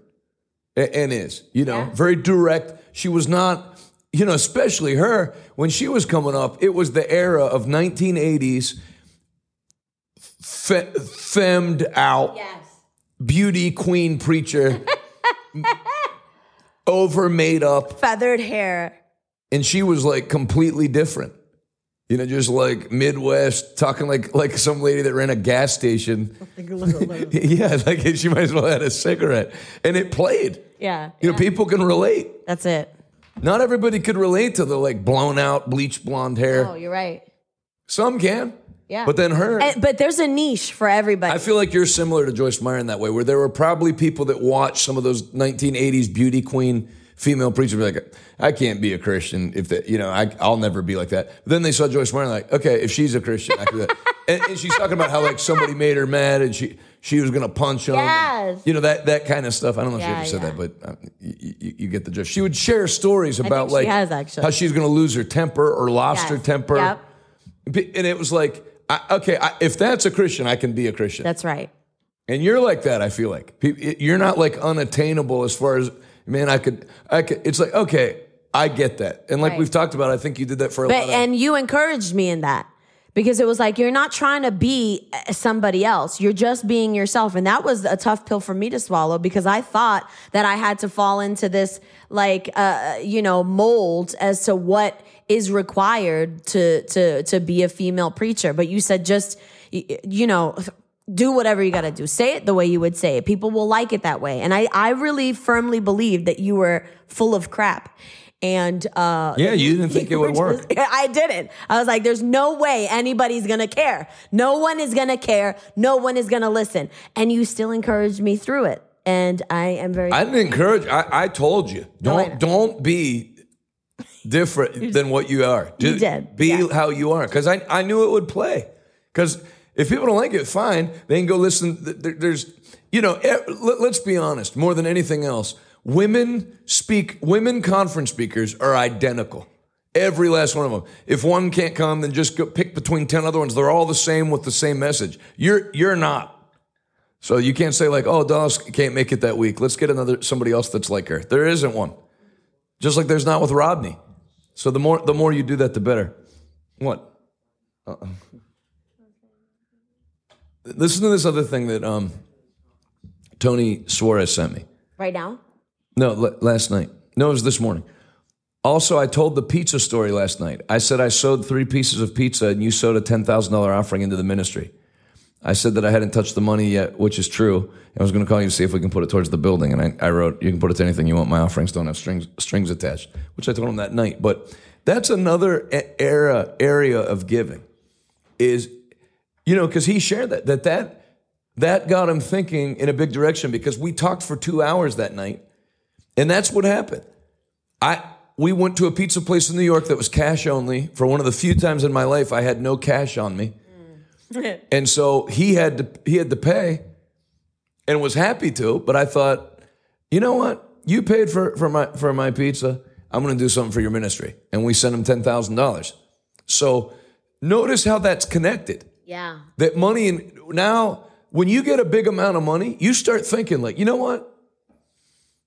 a- and is you know very direct. She was not, you know, especially her when she was coming up. It was the era of 1980s, fe- femmed out beauty queen preacher, over made up, feathered hair. And she was like completely different. You know, just like Midwest, talking like like some lady that ran a gas station. yeah, like she might as well have had a cigarette, and it played. Yeah, You know, people can relate. that's it. Not everybody could relate to the like blown out, bleached blonde hair. Oh, you're right. Some can. Yeah. But then her, And, but there's a niche for everybody. I feel like you're similar to Joyce Meyer in that way, where there were probably people that watched some of those 1980s beauty queen female preachers be like, I can't be a Christian if that, you know, I, I'll never be like that. But then they saw Joyce Meyer like, okay, if she's a Christian, I can do that. and, and she's talking about how like somebody made her mad and she she was going to punch him. and, you know, that, that kind of stuff. I don't know if she ever said yeah. that, but uh, you, you, you get the gist. She would share stories about she like has, actually. how she's going to lose her temper or lost Yes. her temper. Yep. And it was like, I, okay, I, if that's a Christian, I can be a Christian. That's right. And you're like that. I feel like you're not like unattainable as far as man. I could. I could. It's like okay, I get that. And like Right. we've talked about, I think you did that for a But lot. Of, and you encouraged me in that because it was like you're not trying to be uh, somebody else. You're just being yourself, and that was a tough pill for me to swallow because I thought that I had to fall into this like uh, you know mold as to what is required to to to be a female preacher. But you said just you know do whatever you got to do. Say it the way you would say it. People will like it that way. And I, I really firmly believed that you were full of crap. And uh, Yeah, you didn't think it would work. I didn't. I was like, there's no way anybody's gonna care. No one is gonna care. No one is gonna listen. And you still encouraged me through it. And I am very I didn't encourage. I, I told you don't know. don't be different than what you are. You did, be yeah. how you are because I I knew it would play because. If people don't like it, fine. They can go listen. There's, you know, let- let's be honest. More than anything else, Women speak, women conference speakers are identical. Every last one of them. If one can't come, then just pick between 10 other ones. They're all the same with the same message. You're, you're not. So you can't say like, oh, Dallas can't make it that week. Let's get another, somebody else that's like her. There isn't one. Just like there's not with Rodney. So the more, the more you do that, the better. What? Uh-uh. Listen to this other thing that um, Tony Suarez sent me. Right now? No, l- last night. No, it was this morning. Also, I told the pizza story last night. I said I sewed three pieces of pizza and you sewed a $10,000 offering into the ministry. I said that I hadn't touched the money yet, which is true. I was going to call you to see if we can put it towards the building. And I, I wrote, you can put it to anything you want. My offerings don't have strings, strings attached, which I told him that night. But that's another era, area of giving is, you know, because he shared that, that, that, that got him thinking in a big direction because we talked for two hours that night. And that's what happened. I, we went to a pizza place in New York that was cash only. For one of the few times in my life, I had no cash on me. Mm. and so he had to he had to pay and was happy to, but I thought, you know what? You paid for, for my for my pizza. I'm gonna do something for your ministry. And we sent him ten thousand dollars. So notice how that's connected. Yeah. That money and now when you get a big amount of money, you start thinking like, you know what?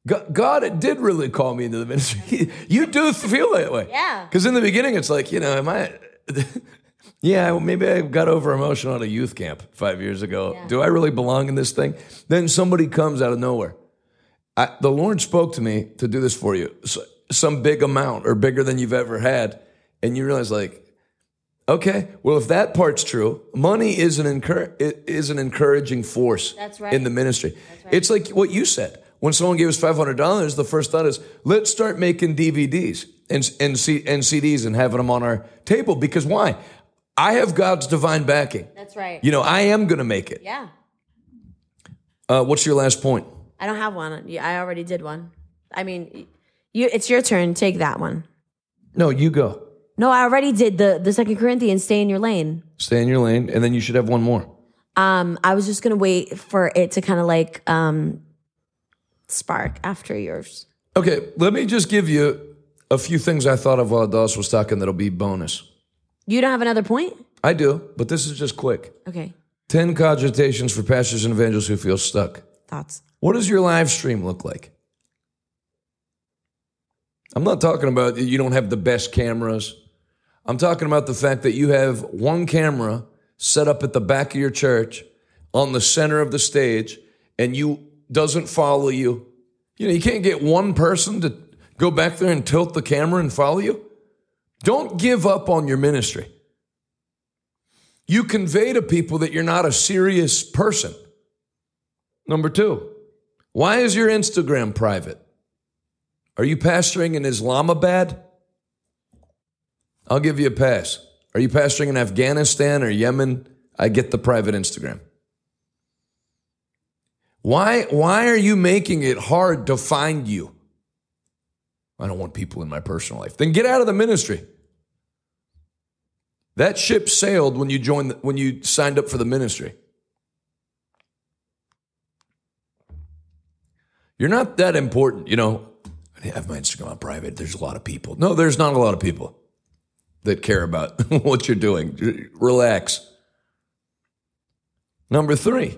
God, God did really call me into the ministry. you do feel that way. Yeah. Because in the beginning, it's like, you know, am I, yeah, well, maybe I got over emotional at a youth camp five years ago. Yeah. Do I really belong in this thing? Then somebody comes out of nowhere. I, the Lord spoke to me to do this for you, so, some big amount or bigger than you've ever had. And you realize, like, okay, well, if that part's true, money is an, encour- is an encouraging force That's right. in the ministry. It's like what you said. When someone gave us $500, the first thought is, let's start making DVDs and, and, C, and CDs and having them on our table. Because why? I have God's divine backing. That's right. You know, I am going to make it. yeah. Uh, what's your last point? I don't have one. I already did one. I mean, you it's your turn. Take that one. No, you go. No, I already did the the Second Corinthians. Stay in your lane. Stay in your lane, and then you should have one more. Um, I was just gonna wait for it to kind of like um spark after yours. Okay, let me just give you a few things I thought of while Dallas was talking that'll be bonus. You don't have another point? I do, but this is just quick. Okay. 10 cogitations for pastors and evangelists who feel stuck. Thoughts. What does your live stream look like? I'm not talking about you don't have the best cameras. I'm talking about the fact that you have one camera set up at the back of your church on the center of the stage and you doesn't follow you. You know, you can't get one person to go back there and tilt the camera and follow you. Don't give up on your ministry. You convey to people that you're not a serious person. Number two, why is your Instagram private? Are you pastoring in Islamabad? I'll give you a pass. Are you pastoring in Afghanistan or Yemen? I get the private Instagram. Why, why are you making it hard to find you? I don't want people in my personal life. Then get out of the ministry. That ship sailed when you joined, when you signed up for the ministry. You're not that important, you know. I have my Instagram on private. There's a lot of people. No, there's not a lot of people that care about what you're doing. Relax. Number three,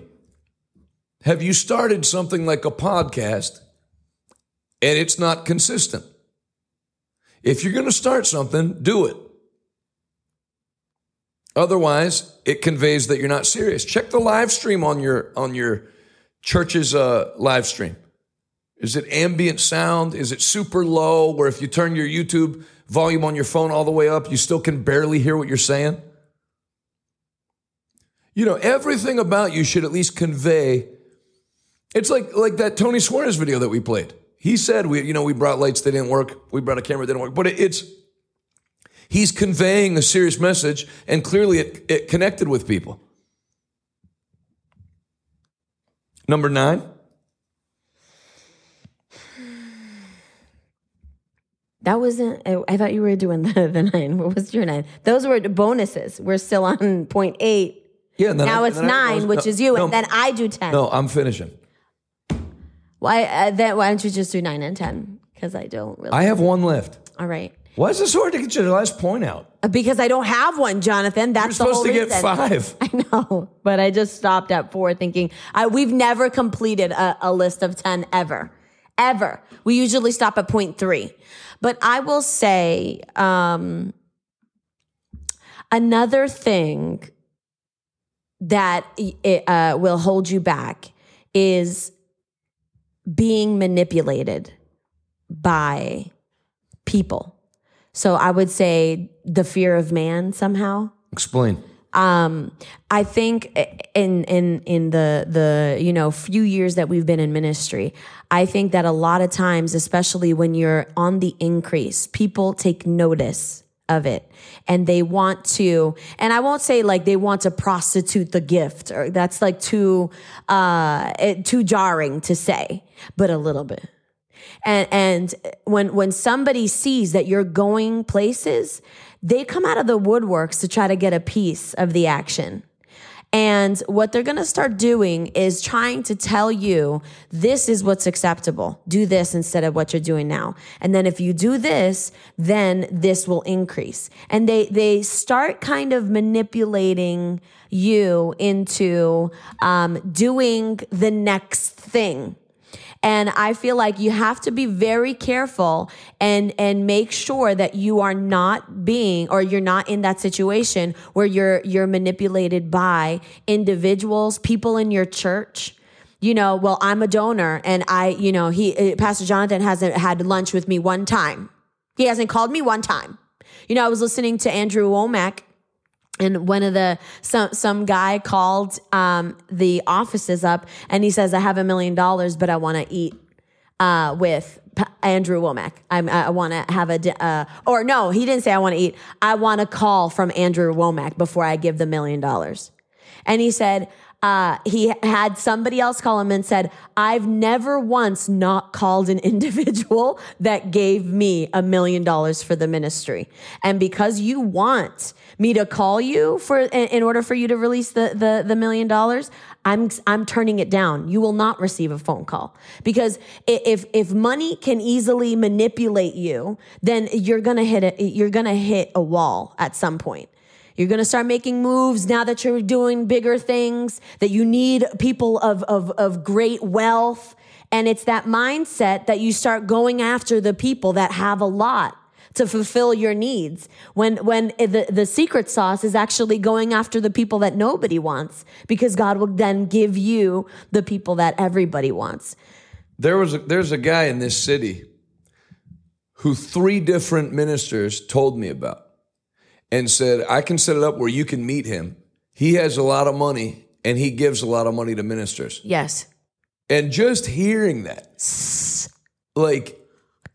have you started something like a podcast and it's not consistent? If you're going to start something, do it. Otherwise, it conveys that you're not serious. Check the live stream on your on your church's uh, live stream. Is it ambient sound? Is it super low where if you turn your YouTube volume on your phone all the way up, you still can barely hear what you're saying? You know, everything about you should at least convey. It's like like that Tony Suarez video that we played. He said we, you know, we brought lights, that didn't work. We brought a camera, that didn't work. But it, it's he's conveying a serious message, and clearly it, it connected with people. Number nine. That wasn't. I- I thought you were doing the, the nine. What was your nine? Those were bonuses. We're still on point eight. Yeah, and then Now I- it's and then I- nine, which no, is you, no, and then I do ten. No, I'm finishing. Why uh, then? Why don't you just do nine and ten? Because I don't really. I have one left. All right. Why is it so hard to get your last point out? Because I don't have one, Jonathan. That's You're supposed to get reason. five. I know, but I just stopped at four, thinking I, we've never completed a, a list of ten ever, ever. We usually stop at point three, but I will say um, another thing that it, uh, will hold you back is being manipulated by people. So I would say the fear of man somehow. Explain. Um, I think in in in the the you know few years that we've been in ministry, I think that a lot of times, especially when you're on the increase, people take notice of it. And they want to and i won't say like they want to prostitute the gift or that's like too uh too jarring to say but a little bit. And and when when somebody sees that you're going places they come out of the woodworks to try to get a piece of the action and what they're going to start doing is trying to tell you this is what's acceptable. Do this instead of what you're doing now. And then if you do this, then this will increase. And they they start kind of manipulating you into um, doing the next thing. And I feel like you have to be very careful and and make sure that you are not being or you're not in that situation where you're you're manipulated by individuals, people in your church. You know, well, I'm a donor and I, you know, he uh, Pastor Jonathan hasn't had lunch with me one time. He hasn't called me one time. You know, I was listening to Andrew Wommack and one of the some some guy called um, the offices up and he says i have a million dollars but i want to eat uh, with P- andrew wommack. I'm, i want to have a di- uh, or no he didn't say i want to eat. I want a call from andrew wommack before i give the million dollars. And he said uh, he had somebody else call him and said, I've never once not called an individual that gave me a million dollars for the ministry. And because you want me to call you for, in, order for you to release the, the, the million dollars, I'm, I'm turning it down. You will not receive a phone call because if, if money can easily manipulate you, then you're going to hit a, you're to hit a wall at some point. You're going to start making moves now that you're doing bigger things, that you need people of, of, of great wealth. And it's that mindset that you start going after the people that have a lot to fulfill your needs. When, when the, the secret sauce is actually going after the people that nobody wants because God will then give you the people that everybody wants. There was a, there's a guy in this city who three different ministers told me about and said, I can set it up where you can meet him. He has a lot of money and he gives a lot of money to ministers. Yes. And just hearing that, like,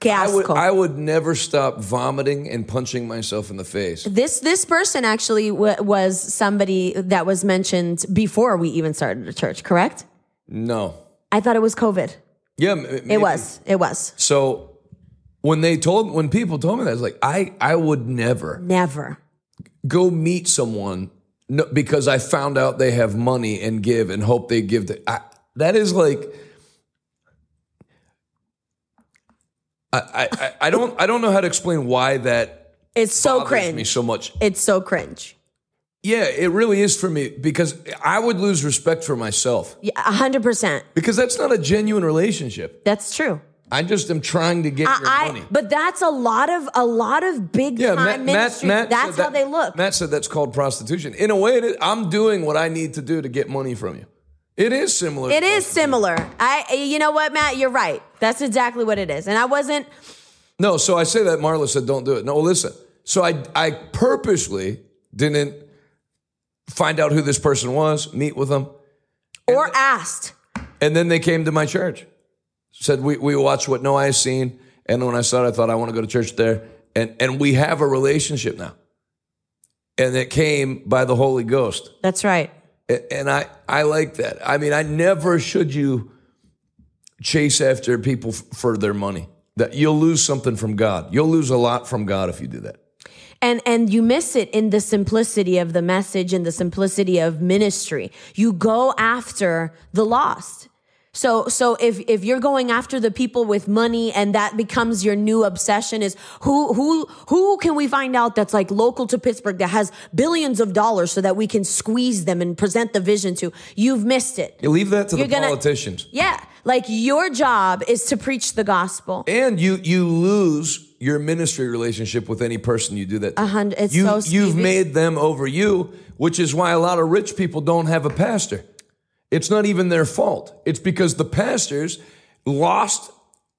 I would, I would never stop vomiting and punching myself in the face. This this person actually w- was somebody that was mentioned before we even started the church, correct? No. I thought it was COVID. Yeah, maybe. It was. It was. So when they told, when people told me that, I was like, I, I would never Never. go meet someone no, because I found out they have money and give and hope they give. To, I, that is like, I, I, I don't, I don't know how to explain why that It's so cringe. me so much. It's so cringe. Yeah, it really is for me because I would lose respect for myself Yeah, a hundred percent. because that's not a genuine relationship. That's true. I just am trying to get your I, money. but that's a lot of a lot of big Yeah, time Matt, Matt, ministry. Matt that's how that- they look. Matt said that's called prostitution. In a way, it is, I'm doing what I need to do to get money from you. It is similar. It is similar. I, you know what, Matt? You're right. That's exactly what it is. And I wasn't. No, so I say that Marla said, don't do it. No, listen. So I, I purposely didn't find out who this person was, meet with them. Or asked. And then they came to my church. Said, we, we watched what No has seen. And when I saw it, I thought, I want to go to church there. And, and we have a relationship now. And it came by the Holy Ghost. That's right. And I, I like that. I mean, I never should you chase after people for their money. That you'll lose something from God. You'll lose a lot from God if you do that. and and you miss it in the simplicity of the message and the simplicity of ministry you go after the lost So so if if you're going after the people with money and that becomes your new obsession is who who who can we find out that's like local to Pittsburgh that has billions of dollars so that we can squeeze them and present the vision to you've missed it. You leave that to You're the gonna- politicians. Yeah. Like your job is to preach the gospel. And you you lose your ministry relationship with any person you do that. To. A hundred- it's you, so you've made them over you, which is why a lot of rich people don't have a pastor. It's not even their fault. It's because the pastors lost,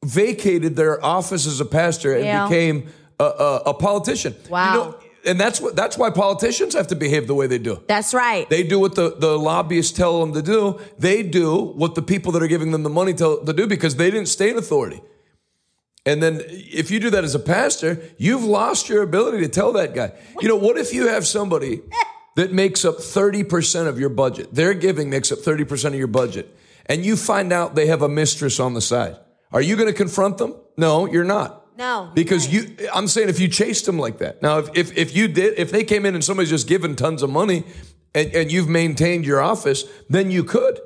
vacated their office as a pastor and Yeah. became a, a, a politician. Wow. You know, and that's what that's why politicians have to behave the way they do. That's right. They do what the, the lobbyists tell them to do. They do what the people that are giving them the money tell them to do because they didn't stay in authority. And then if you do that as a pastor, you've lost your ability to tell that guy. You know, what if you have somebody that makes up 30% of your budget? Their giving makes up 30% of your budget. And you find out they have a mistress on the side. Are you going to confront them? No, you're not. No. Because you, I'm saying if you chased them like that. Now, if, if, if you did, if they came in and somebody's just giving tons of money and, and you've maintained your office, then you could.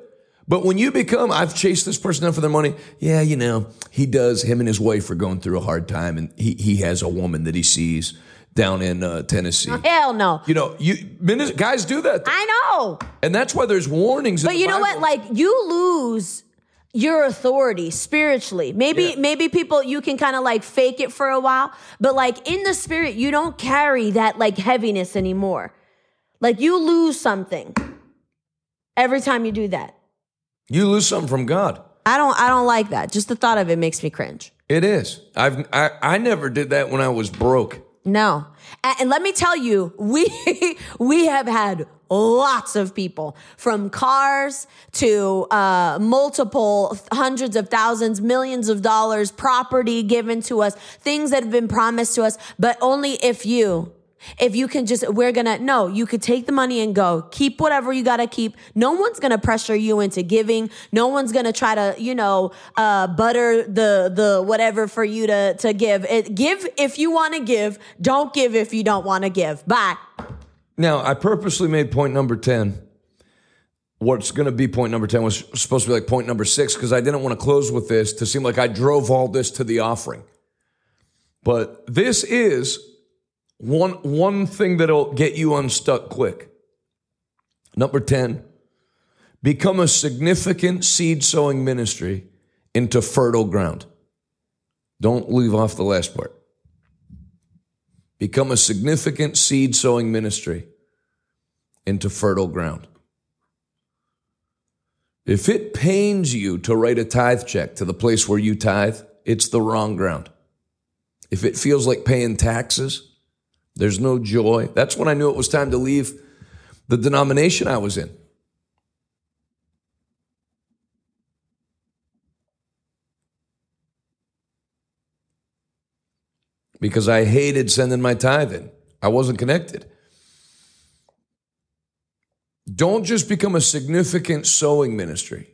But when you become, I've chased this person down for their money. Yeah, you know, he does, him and his wife are going through a hard time and he, he has a woman that he sees down in uh, Tennessee. Hell no. You know, you guys do that. I know. and that's why there's warnings. in But you know what? Like you lose your authority spiritually. Maybe Yeah. maybe people you can kind of like fake it for a while, but like in the spirit you don't carry that like heaviness anymore. Like you lose something every time you do that. you lose something from God. I don't I don't like that. Just the thought of it makes me cringe. It is. I've, I, I never did that when I was broke. No. And, let me tell you, we we have had lots of people from cars to uh, multiple hundreds of thousands, millions of dollars, property given to us, things that have been promised to us, but only if you. If you can just, we're gonna, no, you could take the money and go. Keep whatever you gotta keep. No one's gonna pressure you into giving. No one's gonna try to, you know, uh, butter the, the whatever for you to, to give. It, give if you wanna give. Don't give if you don't wanna give. Bye. Now, I purposely made point number 10. What's going to be point number 10 was supposed to be like point number six because I didn't want to close with this to seem like I drove all this to the offering. But this is one, one thing that'll get you unstuck quick. Number 10, become a significant seed sowing ministry into fertile ground. Don't leave off the last part become a significant seed sowing ministry into fertile ground. If it pains you to write a tithe check to the place where you tithe, it's the wrong ground. If it feels like paying taxes, there's no joy. That's when I knew it was time to leave the denomination I was in. because I hated sending my tithe in. I wasn't connected. Don't just become a significant sowing ministry.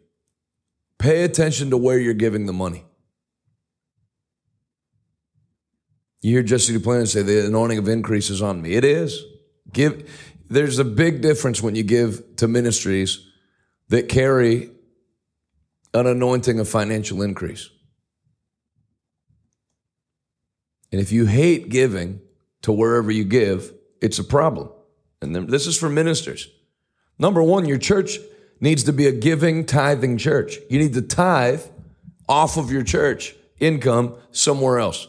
Pay attention to where you're giving the money. You hear Jesse Duplantis say the anointing of increase is on me. It is. Give there's a big difference when you give to ministries that carry an anointing of financial increase. And if you hate giving to wherever you give, it's a problem. And this is for ministers. Number one, your church needs to be a giving, tithing church. You need to tithe off of your church income somewhere else.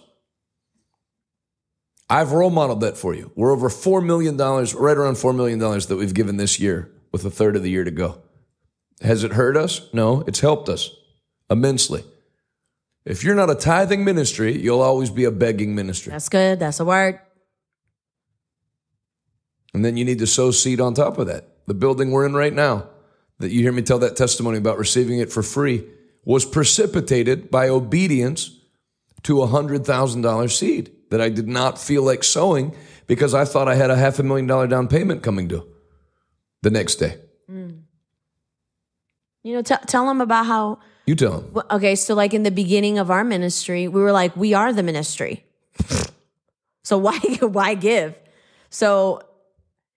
I've role modeled that for you. We're over $4 million, right around $4 million that we've given this year with a third of the year to go. Has it hurt us? No, it's helped us immensely. If you're not a tithing ministry, you'll always be a begging ministry. That's good. That's a word. And then you need to sow seed on top of that. The building we're in right now, that you hear me tell that testimony about receiving it for free, was precipitated by obedience to a $100,000 seed that I did not feel like sowing because I thought I had a half a million dollar down payment coming due the next day. You know, t- tell them about how You tell them. Okay, so like in the beginning of our ministry, we were like, we are the ministry. so why why give? So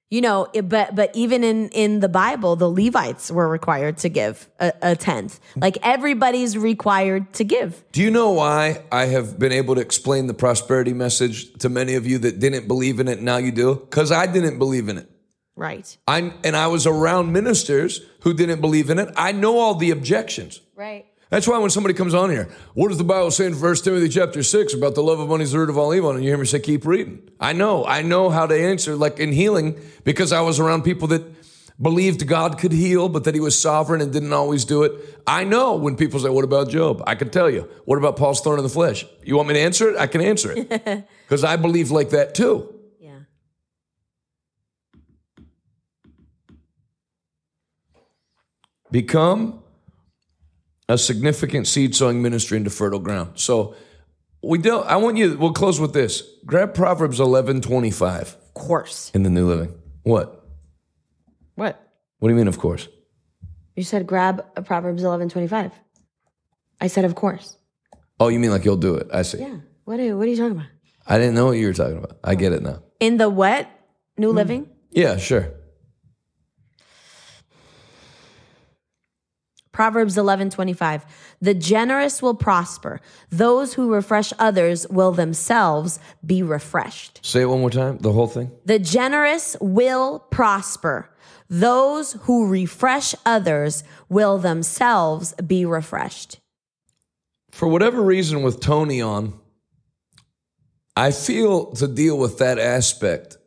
You know, it, but but even in in the Bible, the Levites were required to give a, a tenth. Like everybody's required to give. Do you know why I have been able to explain the prosperity message to many of you that didn't believe in it? Now you do? Because I didn't believe in it. Right. I and I was around ministers who didn't believe in it. I know all the objections. Right. That's why when somebody comes on here, what does the Bible say in 1 Timothy chapter 6 about the love of money is the root of all evil? And you hear me say, keep reading. I know. I know how to answer, like in healing, because I was around people that believed God could heal, but that he was sovereign and didn't always do it. I know when people say, what about Job? I can tell you. What about Paul's thorn in the flesh? You want me to answer it? I can answer it. Because I believe like that too. Yeah. become a significant seed sowing ministry into fertile ground. So we don't I want you we'll close with this. Grab Proverbs eleven twenty five Of course. in the New Living. What? What? What do you mean of course? You said grab a Proverbs eleven twenty five. I said of course. Oh, you mean like you'll do it. I see. Yeah. What are what are you talking about? I didn't know what you were talking about. I get it now. In the what? New hmm. Living? Yeah, sure. Proverbs 11:25 The generous will prosper. Those who refresh others will themselves be refreshed. Say it one more time, the whole thing. The generous will prosper. Those who refresh others will themselves be refreshed. For whatever reason with Tony on, I feel to deal with that aspect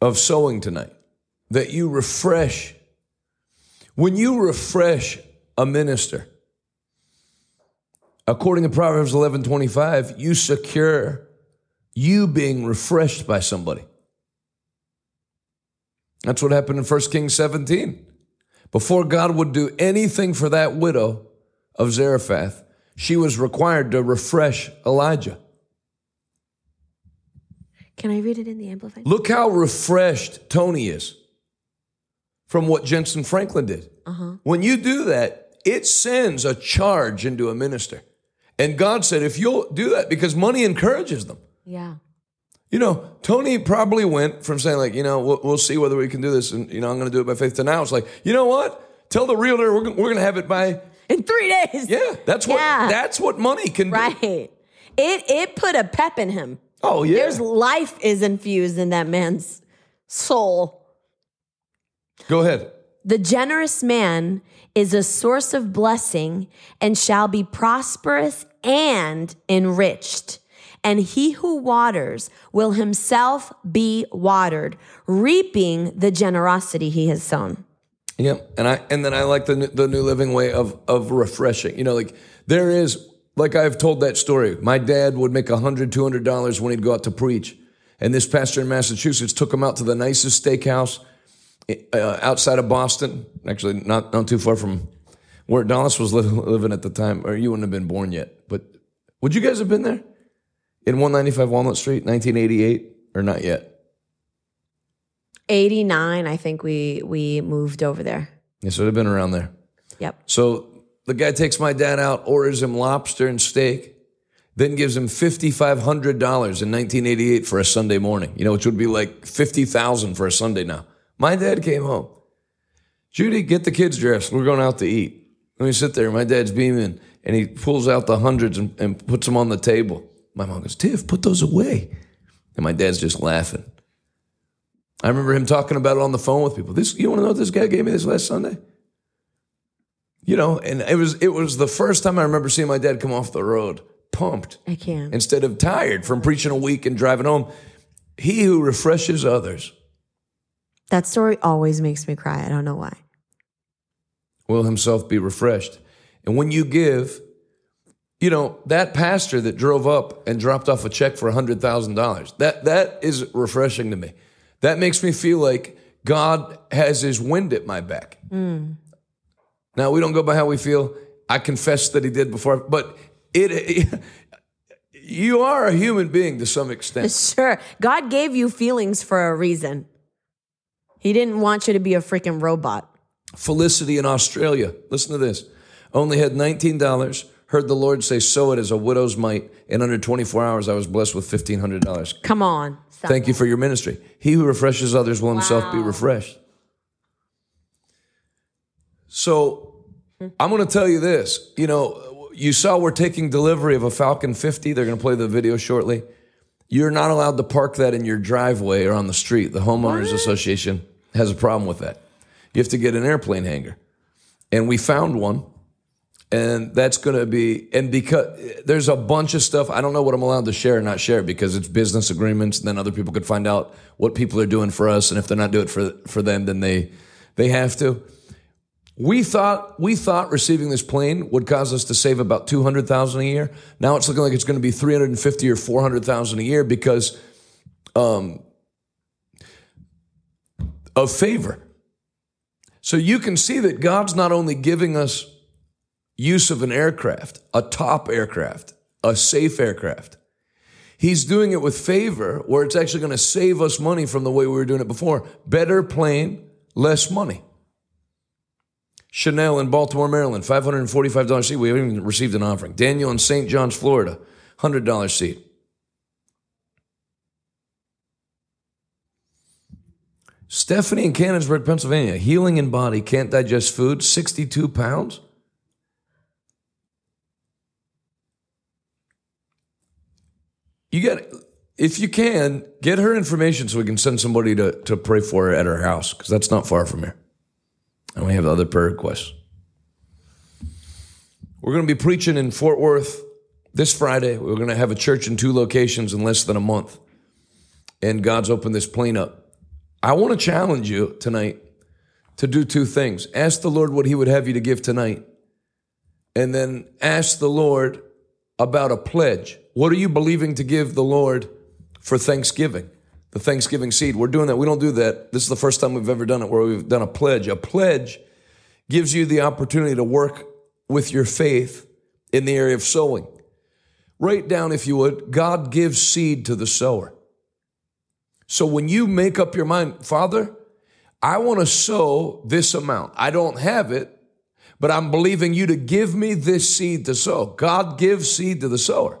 of sowing tonight that you refresh when you refresh a minister according to proverbs 11 25 you secure you being refreshed by somebody. That's what happened in 1 kings 17 before god would do anything for that widow of zarephath she was required to refresh elijah. Can I read it in the amplified? Look how refreshed Tony is from what Jentezen Franklin did. Uh-huh. When you do that, it sends a charge into a minister. And God said, if you'll do that, because money encourages them. Yeah. You know, Tony probably went from saying, like, you know, we'll, we'll see whether we can do this, and, you know, I'm going to do it by faith to now. It's like, you know what? Tell the realtor we're, we're going to have it by, In 3 days. yeah, that's what, Yeah. that's what money can do. Right. It it put a pep in him. Oh, yeah. There's life is infused in that man's soul. Go ahead. The generous man is a source of blessing and shall be prosperous and enriched. And he who waters will himself be watered, reaping the generosity he has sown. Yep, and I and then I like the the new living way of of refreshing. You know, like there is like I've told that story. My dad would make a hundred, two hundred dollars when he'd go out to preach, and this pastor in Massachusetts took him out to the nicest steakhouse uh, outside of Boston. Actually, not not too far from where Adalis was li- living at the time, or you wouldn't have been born yet. But would you guys have been there in one ninety five Walnut Street, nineteen eighty eight, or not yet? 89, I think we we moved over there. Yes, it would have been around there. Yep. So the guy takes my dad out, orders him lobster and steak, then gives him $5,500 in 1988 for a Sunday morning, you know, which would be like 50000 for a Sunday now. My dad came home. Judy, get the kids dressed. We're going out to eat. Let me sit there. My dad's beaming, and he pulls out the hundreds and, and puts them on the table. My mom goes, Tiff, put those away. And my dad's just laughing. I remember him talking about it on the phone with people. This, you want to know what this guy gave me this last Sunday? You know, and it was it was the first time I remember seeing my dad come off the road pumped I can. instead of tired from preaching a week and driving home. He who refreshes others That story always makes me cry. I don't know why. will himself be refreshed. And when you give, you know, that pastor that drove up and dropped off a check for $100,000, that, that is refreshing to me. That makes me feel like God has his wind at my back. Mm. Now, we don't go by how we feel. I confess that he did before, but it, you are a human being to some extent. Sure. God gave you feelings for a reason. He didn't want you to be a freaking robot. Felicity in Australia, listen to this, only had $19 heard the Lord say, sow it as a widow's mite. In under 24 hours, I was blessed with $1,500. Come on. Stop Thank you for your ministry. He who refreshes others will himself be refreshed. So I'm going to tell you this. You know, you saw we're taking delivery of a Falcon 50. They're going to play the video shortly. You're not allowed to park that in your driveway or on the street. The homeowners association has a problem with that. You have to get an airplane hangar. And we found one. And that's going to be, and because there's a bunch of stuff, I don't know what I'm allowed to share or not share because it's business agreements. And then other people could find out what people are doing for us. And if they're not doing it for, for them, then they, they have to. We thought we thought receiving this plane would cause us to save about two hundred thousand a year. Now it's looking like it's going to be three hundred and fifty or four hundred thousand a year because um, of favor. So you can see that God's not only giving us use of an aircraft, a top aircraft, a safe aircraft. He's doing it with favor, where it's actually going to save us money from the way we were doing it before. Better plane, less money. Chanel in Baltimore, Maryland, $545 seat. We haven't even received an offering. Daniel in St. John's, Florida, $100 seat. Stephanie in Canonsburg, Pennsylvania, healing in body, can't digest food, 62 pounds. You got, if you can, get her information so we can send somebody to, to pray for her at her house, because that's not far from here. And we have other prayer requests. We're going to be preaching in Fort Worth this Friday. We're going to have a church in two locations in less than a month. And God's opened this plane up. I want to challenge you tonight to do two things. Ask the Lord what He would have you to give tonight. And then ask the Lord about a pledge. What are you believing to give the Lord for Thanksgiving? The Thanksgiving seed. We're doing that. We don't do that. This is the first time we've ever done it where we've done a pledge. A pledge gives you the opportunity to work with your faith in the area of sowing. Write down, if you would, God gives seed to the sower. So when you make up your mind, Father, I want to sow this amount. I don't have it, but I'm believing you to give me this seed to sow. God gives seed to the sower.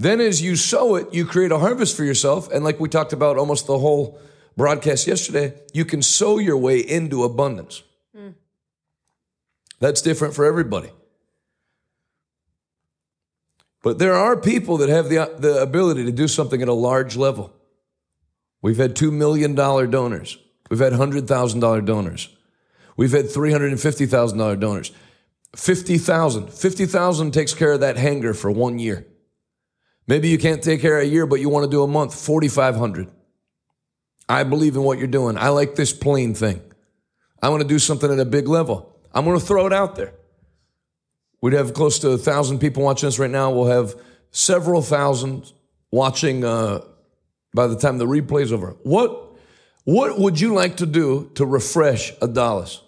Then, as you sow it, you create a harvest for yourself. And like we talked about almost the whole broadcast yesterday, you can sow your way into abundance. Hmm. That's different for everybody. But there are people that have the, the ability to do something at a large level. We've had $2 million donors. We've had $100,000 donors. We've had $350,000 donors. 50,000. 50,000 takes care of that hangar for one year. Maybe you can't take care of a year, but you want to do a month, 4,500. I believe in what you're doing. I like this plane thing. I want to do something at a big level. I'm going to throw it out there. We'd have close to a thousand people watching us right now. We'll have several thousand watching uh, by the time the replay's over. What what would you like to do to refresh Adalis?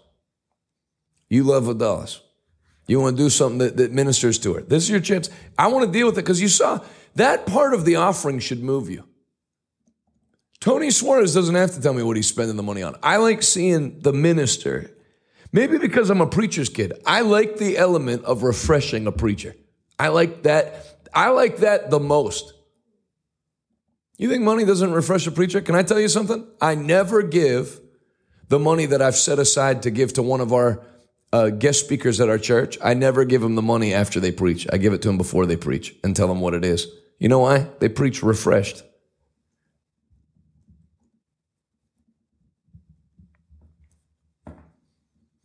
You love Adalis. You want to do something that, that ministers to her. This is your chance. I want to deal with it because you saw that part of the offering should move you. Tony Suarez doesn't have to tell me what he's spending the money on. I like seeing the minister. Maybe because I'm a preacher's kid. I like the element of refreshing a preacher. I like that. I like that the most. You think money doesn't refresh a preacher? Can I tell you something? I never give the money that I've set aside to give to one of our uh, guest speakers at our church. I never give them the money after they preach. I give it to them before they preach and tell them what it is. You know why? They preach refreshed.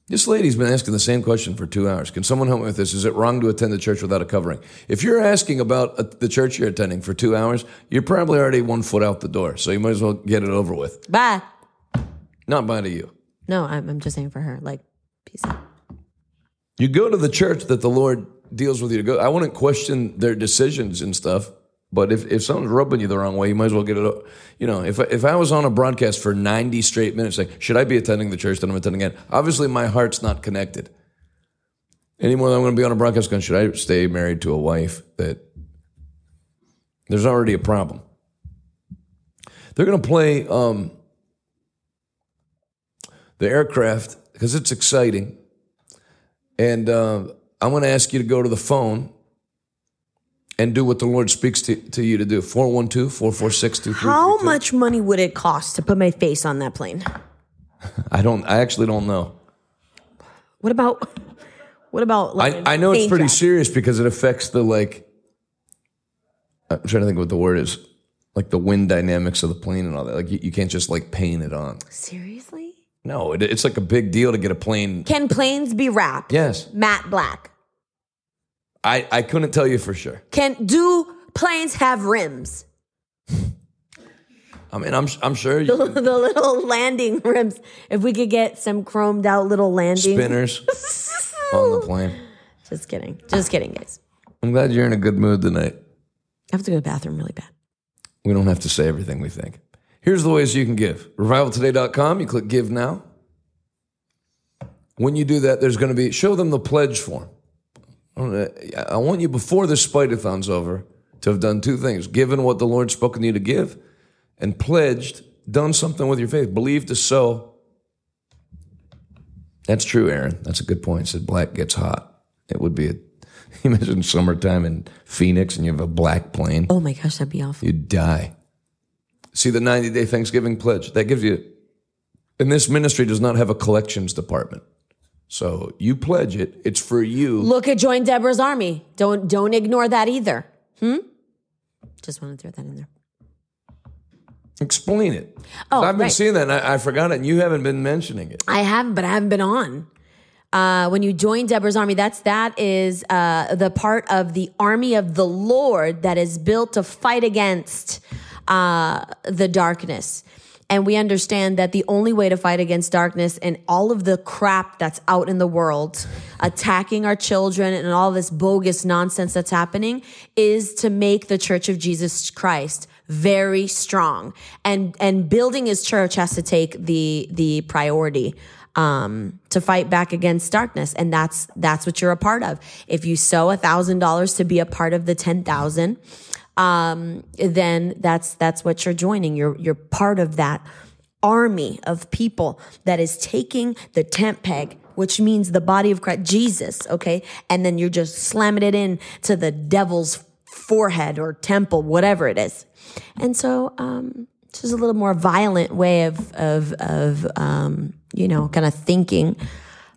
This lady's been asking the same question for two hours. Can someone help me with this? Is it wrong to attend the church without a covering? If you're asking about uh, the church you're attending for two hours, you're probably already one foot out the door. So you might as well get it over with. Bye. Not by to you. No, I'm, I'm just saying for her. Like, peace out. You go to the church that the Lord deals with you to go. I wouldn't question their decisions and stuff, but if, if someone's rubbing you the wrong way, you might as well get it. o- You know, if if I was on a broadcast for ninety straight minutes, like, should I be attending the church that I'm attending at? Obviously, my heart's not connected. Any more than I'm going to be on a broadcast going, should I stay married to a wife that there's already a problem? They're going to play um, the aircraft because it's exciting. And uh, I'm going to ask you to go to the phone and do what the Lord speaks to, to you to do. 412 446 How much money would it cost to put my face on that plane? I don't, I actually don't know. What about, what about, like, I, I know it's pretty serious because it affects the like. I'm trying to think what the word is, like the wind dynamics of the plane and all that. Like you, you can't just like paint it on. Seriously? No, it, it's like a big deal to get a plane. Can planes be wrapped? Yes, Matte black. I I couldn't tell you for sure. Can do planes have rims? I mean, I'm I'm sure you the little landing rims. If we could get some chromed out little landing spinners on the plane. Just kidding. Just kidding, guys. I'm glad you're in a good mood tonight. I have to go to the bathroom really bad. We don't have to say everything we think. Here's the ways you can give. Revivaltoday.com, you click give now. When you do that, there's going to be, show them the pledge form. I want you before this Spider-thon's over to have done two things given what the Lord's spoken to you to give and pledged, done something with your faith, believed to sow. That's true, Aaron. That's a good point. Said black gets hot. It would be a, imagine summertime in Phoenix and you have a black plane. Oh my gosh, that'd be awful. You'd die. See the 90 day Thanksgiving pledge. That gives you, and this ministry does not have a collections department. So you pledge it, it's for you. Look at Join Deborah's Army. Don't don't ignore that either. Hmm? Just want to throw that in there. Explain it. Oh, I've been right. seeing that and I, I forgot it, and you haven't been mentioning it. I haven't, but I haven't been on. Uh, when you join Deborah's army, that's that is uh, the part of the army of the Lord that is built to fight against uh, the darkness. And we understand that the only way to fight against darkness and all of the crap that's out in the world, attacking our children and all this bogus nonsense that's happening, is to make the Church of Jesus Christ very strong. And and building His church has to take the the priority um, to fight back against darkness, and that's that's what you're a part of. If you sow a thousand dollars to be a part of the ten thousand um, then that's that's what you're joining. You're you're part of that army of people that is taking the tent peg, which means the body of Christ, Jesus, okay, and then you're just slamming it in to the devil's forehead or temple, whatever it is. And so, um, it's just a little more violent way of of of um, you know, kind of thinking,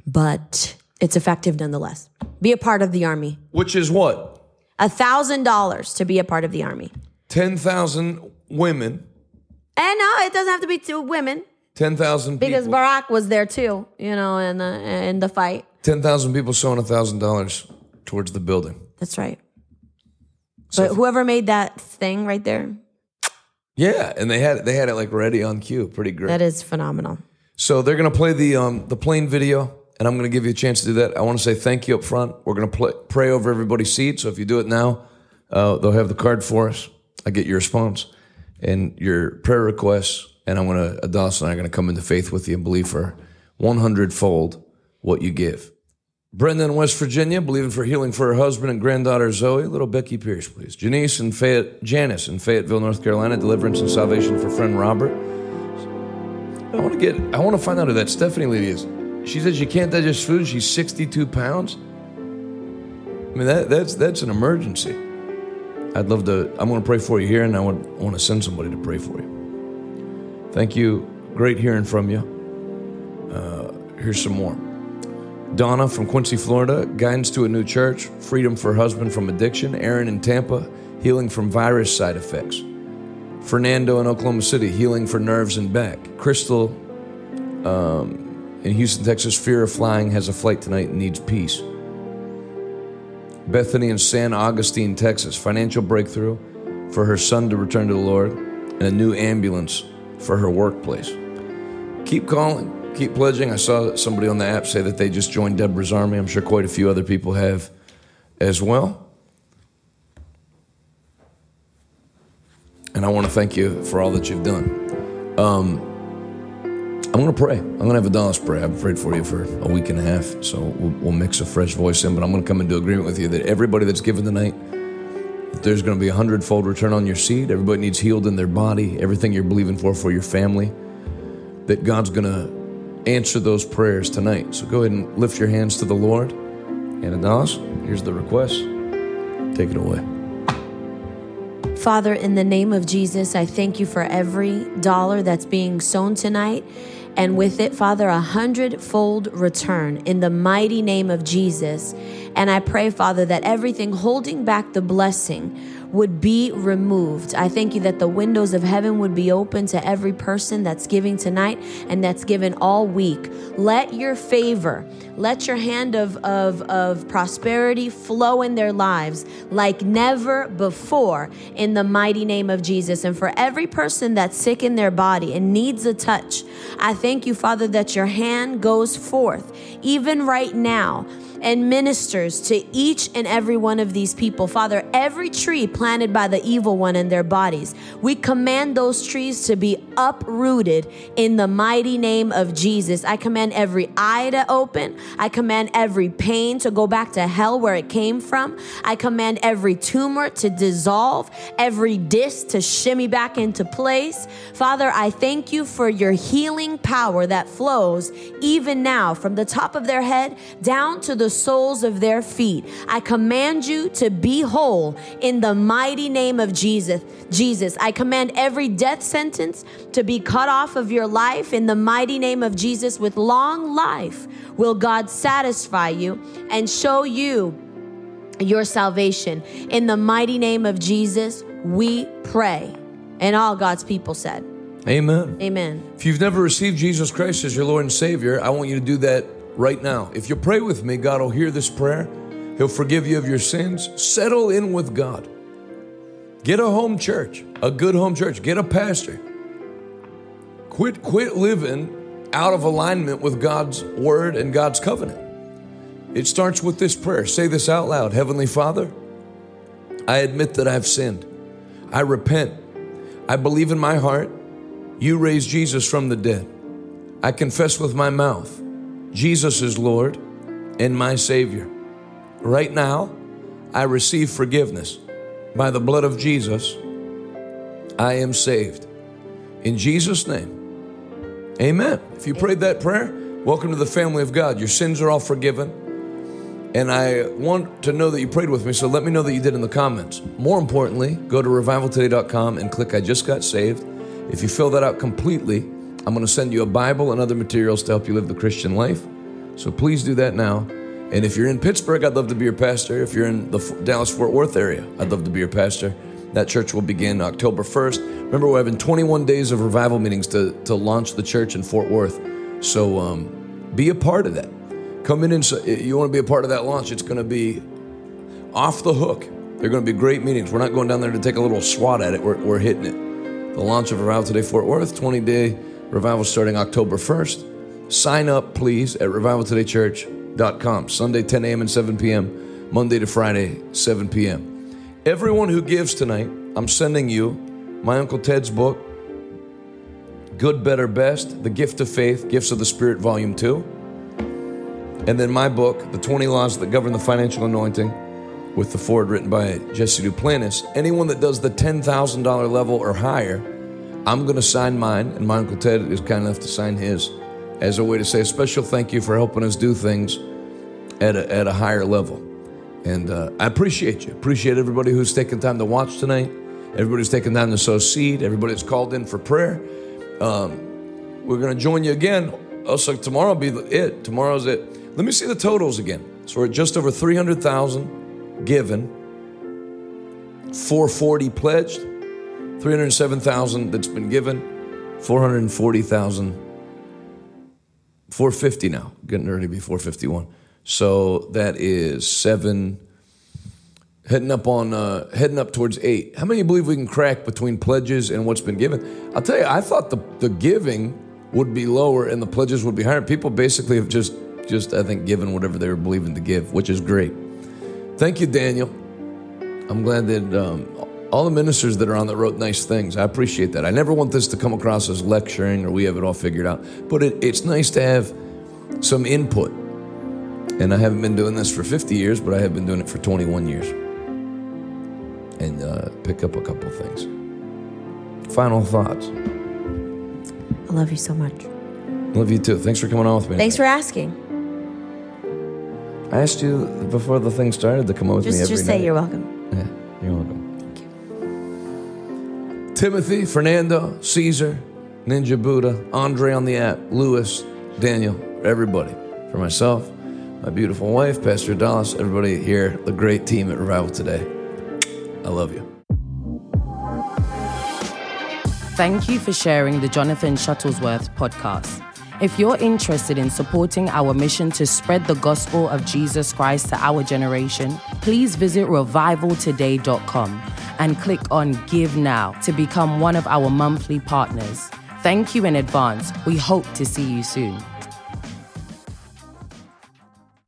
but it's effective nonetheless. Be a part of the army. Which is what? A thousand dollars to be a part of the army. 10,000 women, And no, it doesn't have to be two women 10,000 because. Barak was there too, you know, in the in the fight. 10,000 people sowing $1,000 towards the building. That's right. but whoever made that thing right there, Yeah, and they had they had it like ready on cue. Pretty great. that is phenomenal. So they're to play the um, the plane video, and I'm going to give you a chance to do that. I want to say thank you up front. We're going to play, pray over everybody's seat. So if you do it now, uh, they'll have the card for us. I get your response and your prayer requests, and I'm going to Adalis and I are going to come into faith with you and believe for 100 fold what you give. Brenda in West Virginia, believing for healing for her husband and granddaughter Zoe. Little Becky Pierce, please. Janice and Fayette, Janice in Fayetteville, North Carolina, deliverance and salvation for friend Robert. I want to get. I want to find out who that Stephanie lady is. She says she can't digest food. She's 62 pounds. I mean that that's that's an emergency. I'd love to. I'm going to pray for you here, and I want I want to send somebody to pray for you. Thank you. Great hearing from you. Uh, here's some more. Donna from Quincy, Florida, guidance to a new church, freedom for husband from addiction. Aaron in Tampa, healing from virus side effects. Fernando in Oklahoma City, healing for nerves and back. Crystal um, in Houston, Texas, fear of flying, has a flight tonight and needs peace. Bethany in San Augustine, Texas, financial breakthrough for her son to return to the Lord and a new ambulance for her workplace. Keep calling, keep pledging. I saw somebody on the app say that they just joined Deborah's Army. I'm sure quite a few other people have as well. And I want to thank you for all that you've done. Um, I'm going to pray. I'm going to have Adalis prayer. I've prayed for you for a week and a half, so we'll, we'll mix a fresh voice in. But I'm going to come into agreement with you that everybody that's given tonight, that there's going to be a hundredfold return on your seed. Everybody needs healed in their body. Everything you're believing for for your family, that God's going to answer those prayers tonight. So go ahead and lift your hands to the Lord. And Adalis, here's the request. Take it away. Father, in the name of Jesus, I thank you for every dollar that's being sown tonight. And with it, Father, a hundredfold return in the mighty name of Jesus. And I pray, Father, that everything holding back the blessing would be removed. I thank you that the windows of heaven would be open to every person that's giving tonight and that's given all week. Let your favor, let your hand of, of, of prosperity flow in their lives like never before in the mighty name of Jesus. And for every person that's sick in their body and needs a touch, I thank you, Father, that your hand goes forth even right now and ministers to each and every one of these people. Father, every tree planted by the evil one in their bodies, we command those trees to be uprooted in the mighty name of Jesus. I command every eye to open. I command every pain to go back to hell where it came from. I command every tumor to dissolve, every disc to shimmy back into place. Father, I thank you for your healing power that flows even now from the top of their head down to the soles of their feet. I command you to be whole in the mighty name of Jesus. Jesus, I command every death sentence to be cut off of your life in the mighty name of Jesus. With long life, will God satisfy you and show you your salvation. In the mighty name of Jesus, we pray. And all God's people said, Amen. Amen. If you've never received Jesus Christ as your Lord and Savior, I want you to do that right now. If you pray with me, God will hear this prayer. He'll forgive you of your sins. Settle in with God. Get a home church, a good home church. Get a pastor. Quit quit living out of alignment with God's word and God's covenant. It starts with this prayer. Say this out loud. Heavenly Father, I admit that I've sinned. I repent. I believe in my heart you raised Jesus from the dead. I confess with my mouth Jesus is Lord and my Savior. Right now, I receive forgiveness. By the blood of Jesus, I am saved. In Jesus' name, amen. If you prayed that prayer, welcome to the family of God. Your sins are all forgiven. And I want to know that you prayed with me, so let me know that you did in the comments. More importantly, go to revivaltoday.com and click I just got saved. If you fill that out completely, I'm going to send you a Bible and other materials to help you live the Christian life. So please do that now. And if you're in Pittsburgh, I'd love to be your pastor. If you're in the Dallas Fort Worth area, I'd love to be your pastor. That church will begin October 1st. Remember, we're having 21 days of revival meetings to, to launch the church in Fort Worth. So um, be a part of that. Come in and so, you want to be a part of that launch. It's going to be off the hook. They're going to be great meetings. We're not going down there to take a little swat at it, we're, we're hitting it. The launch of Revival Today Fort Worth, 20 day revival starting October 1st. Sign up, please, at revivaltodaychurch.com. Sunday, 10 a.m. and 7 p.m. Monday to Friday, 7 p.m. Everyone who gives tonight, I'm sending you my Uncle Ted's book, Good, Better, Best The Gift of Faith, Gifts of the Spirit, Volume 2. And then my book, The 20 Laws That Govern the Financial Anointing, with the foreword written by Jesse Duplantis. Anyone that does the $10,000 level or higher, I'm going to sign mine, and my Uncle Ted is kind enough to sign his as a way to say a special thank you for helping us do things at a, at a higher level. And uh, I appreciate you. Appreciate everybody who's taken time to watch tonight, everybody who's taken time to sow seed, everybody that's called in for prayer. Um, we're going to join you again. Also, tomorrow will be it. Tomorrow's it. Let me see the totals again. So we're at just over 300,000 given, 440 pledged, 307,000 that's been given, 440,000, 450 now, getting ready to be 451. So that is seven, heading up on, uh, heading up towards eight. How many believe we can crack between pledges and what's been given? I'll tell you, I thought the, the giving would be lower and the pledges would be higher. People basically have just, just I think, given whatever they were believing to give, which is great. Thank you, Daniel. I'm glad that um, all the ministers that are on that wrote nice things. I appreciate that. I never want this to come across as lecturing or we have it all figured out, but it, it's nice to have some input. And I haven't been doing this for 50 years, but I have been doing it for 21 years. And uh, pick up a couple things. Final thoughts. I love you so much. Love you too. Thanks for coming on with me. Thanks for asking. I asked you before the thing started to come on with me Just, every just say night. you're welcome. Yeah, you're welcome. Timothy, Fernando, Caesar, Ninja Buddha, Andre on the app, Lewis, Daniel, everybody. For myself, my beautiful wife, Pastor Adalis, everybody here, the great team at Revival Today. I love you. Thank you for sharing the Jonathan Shuttlesworth podcast. If you're interested in supporting our mission to spread the gospel of Jesus Christ to our generation, please visit revivaltoday.com and click on Give Now to become one of our monthly partners. Thank you in advance. We hope to see you soon.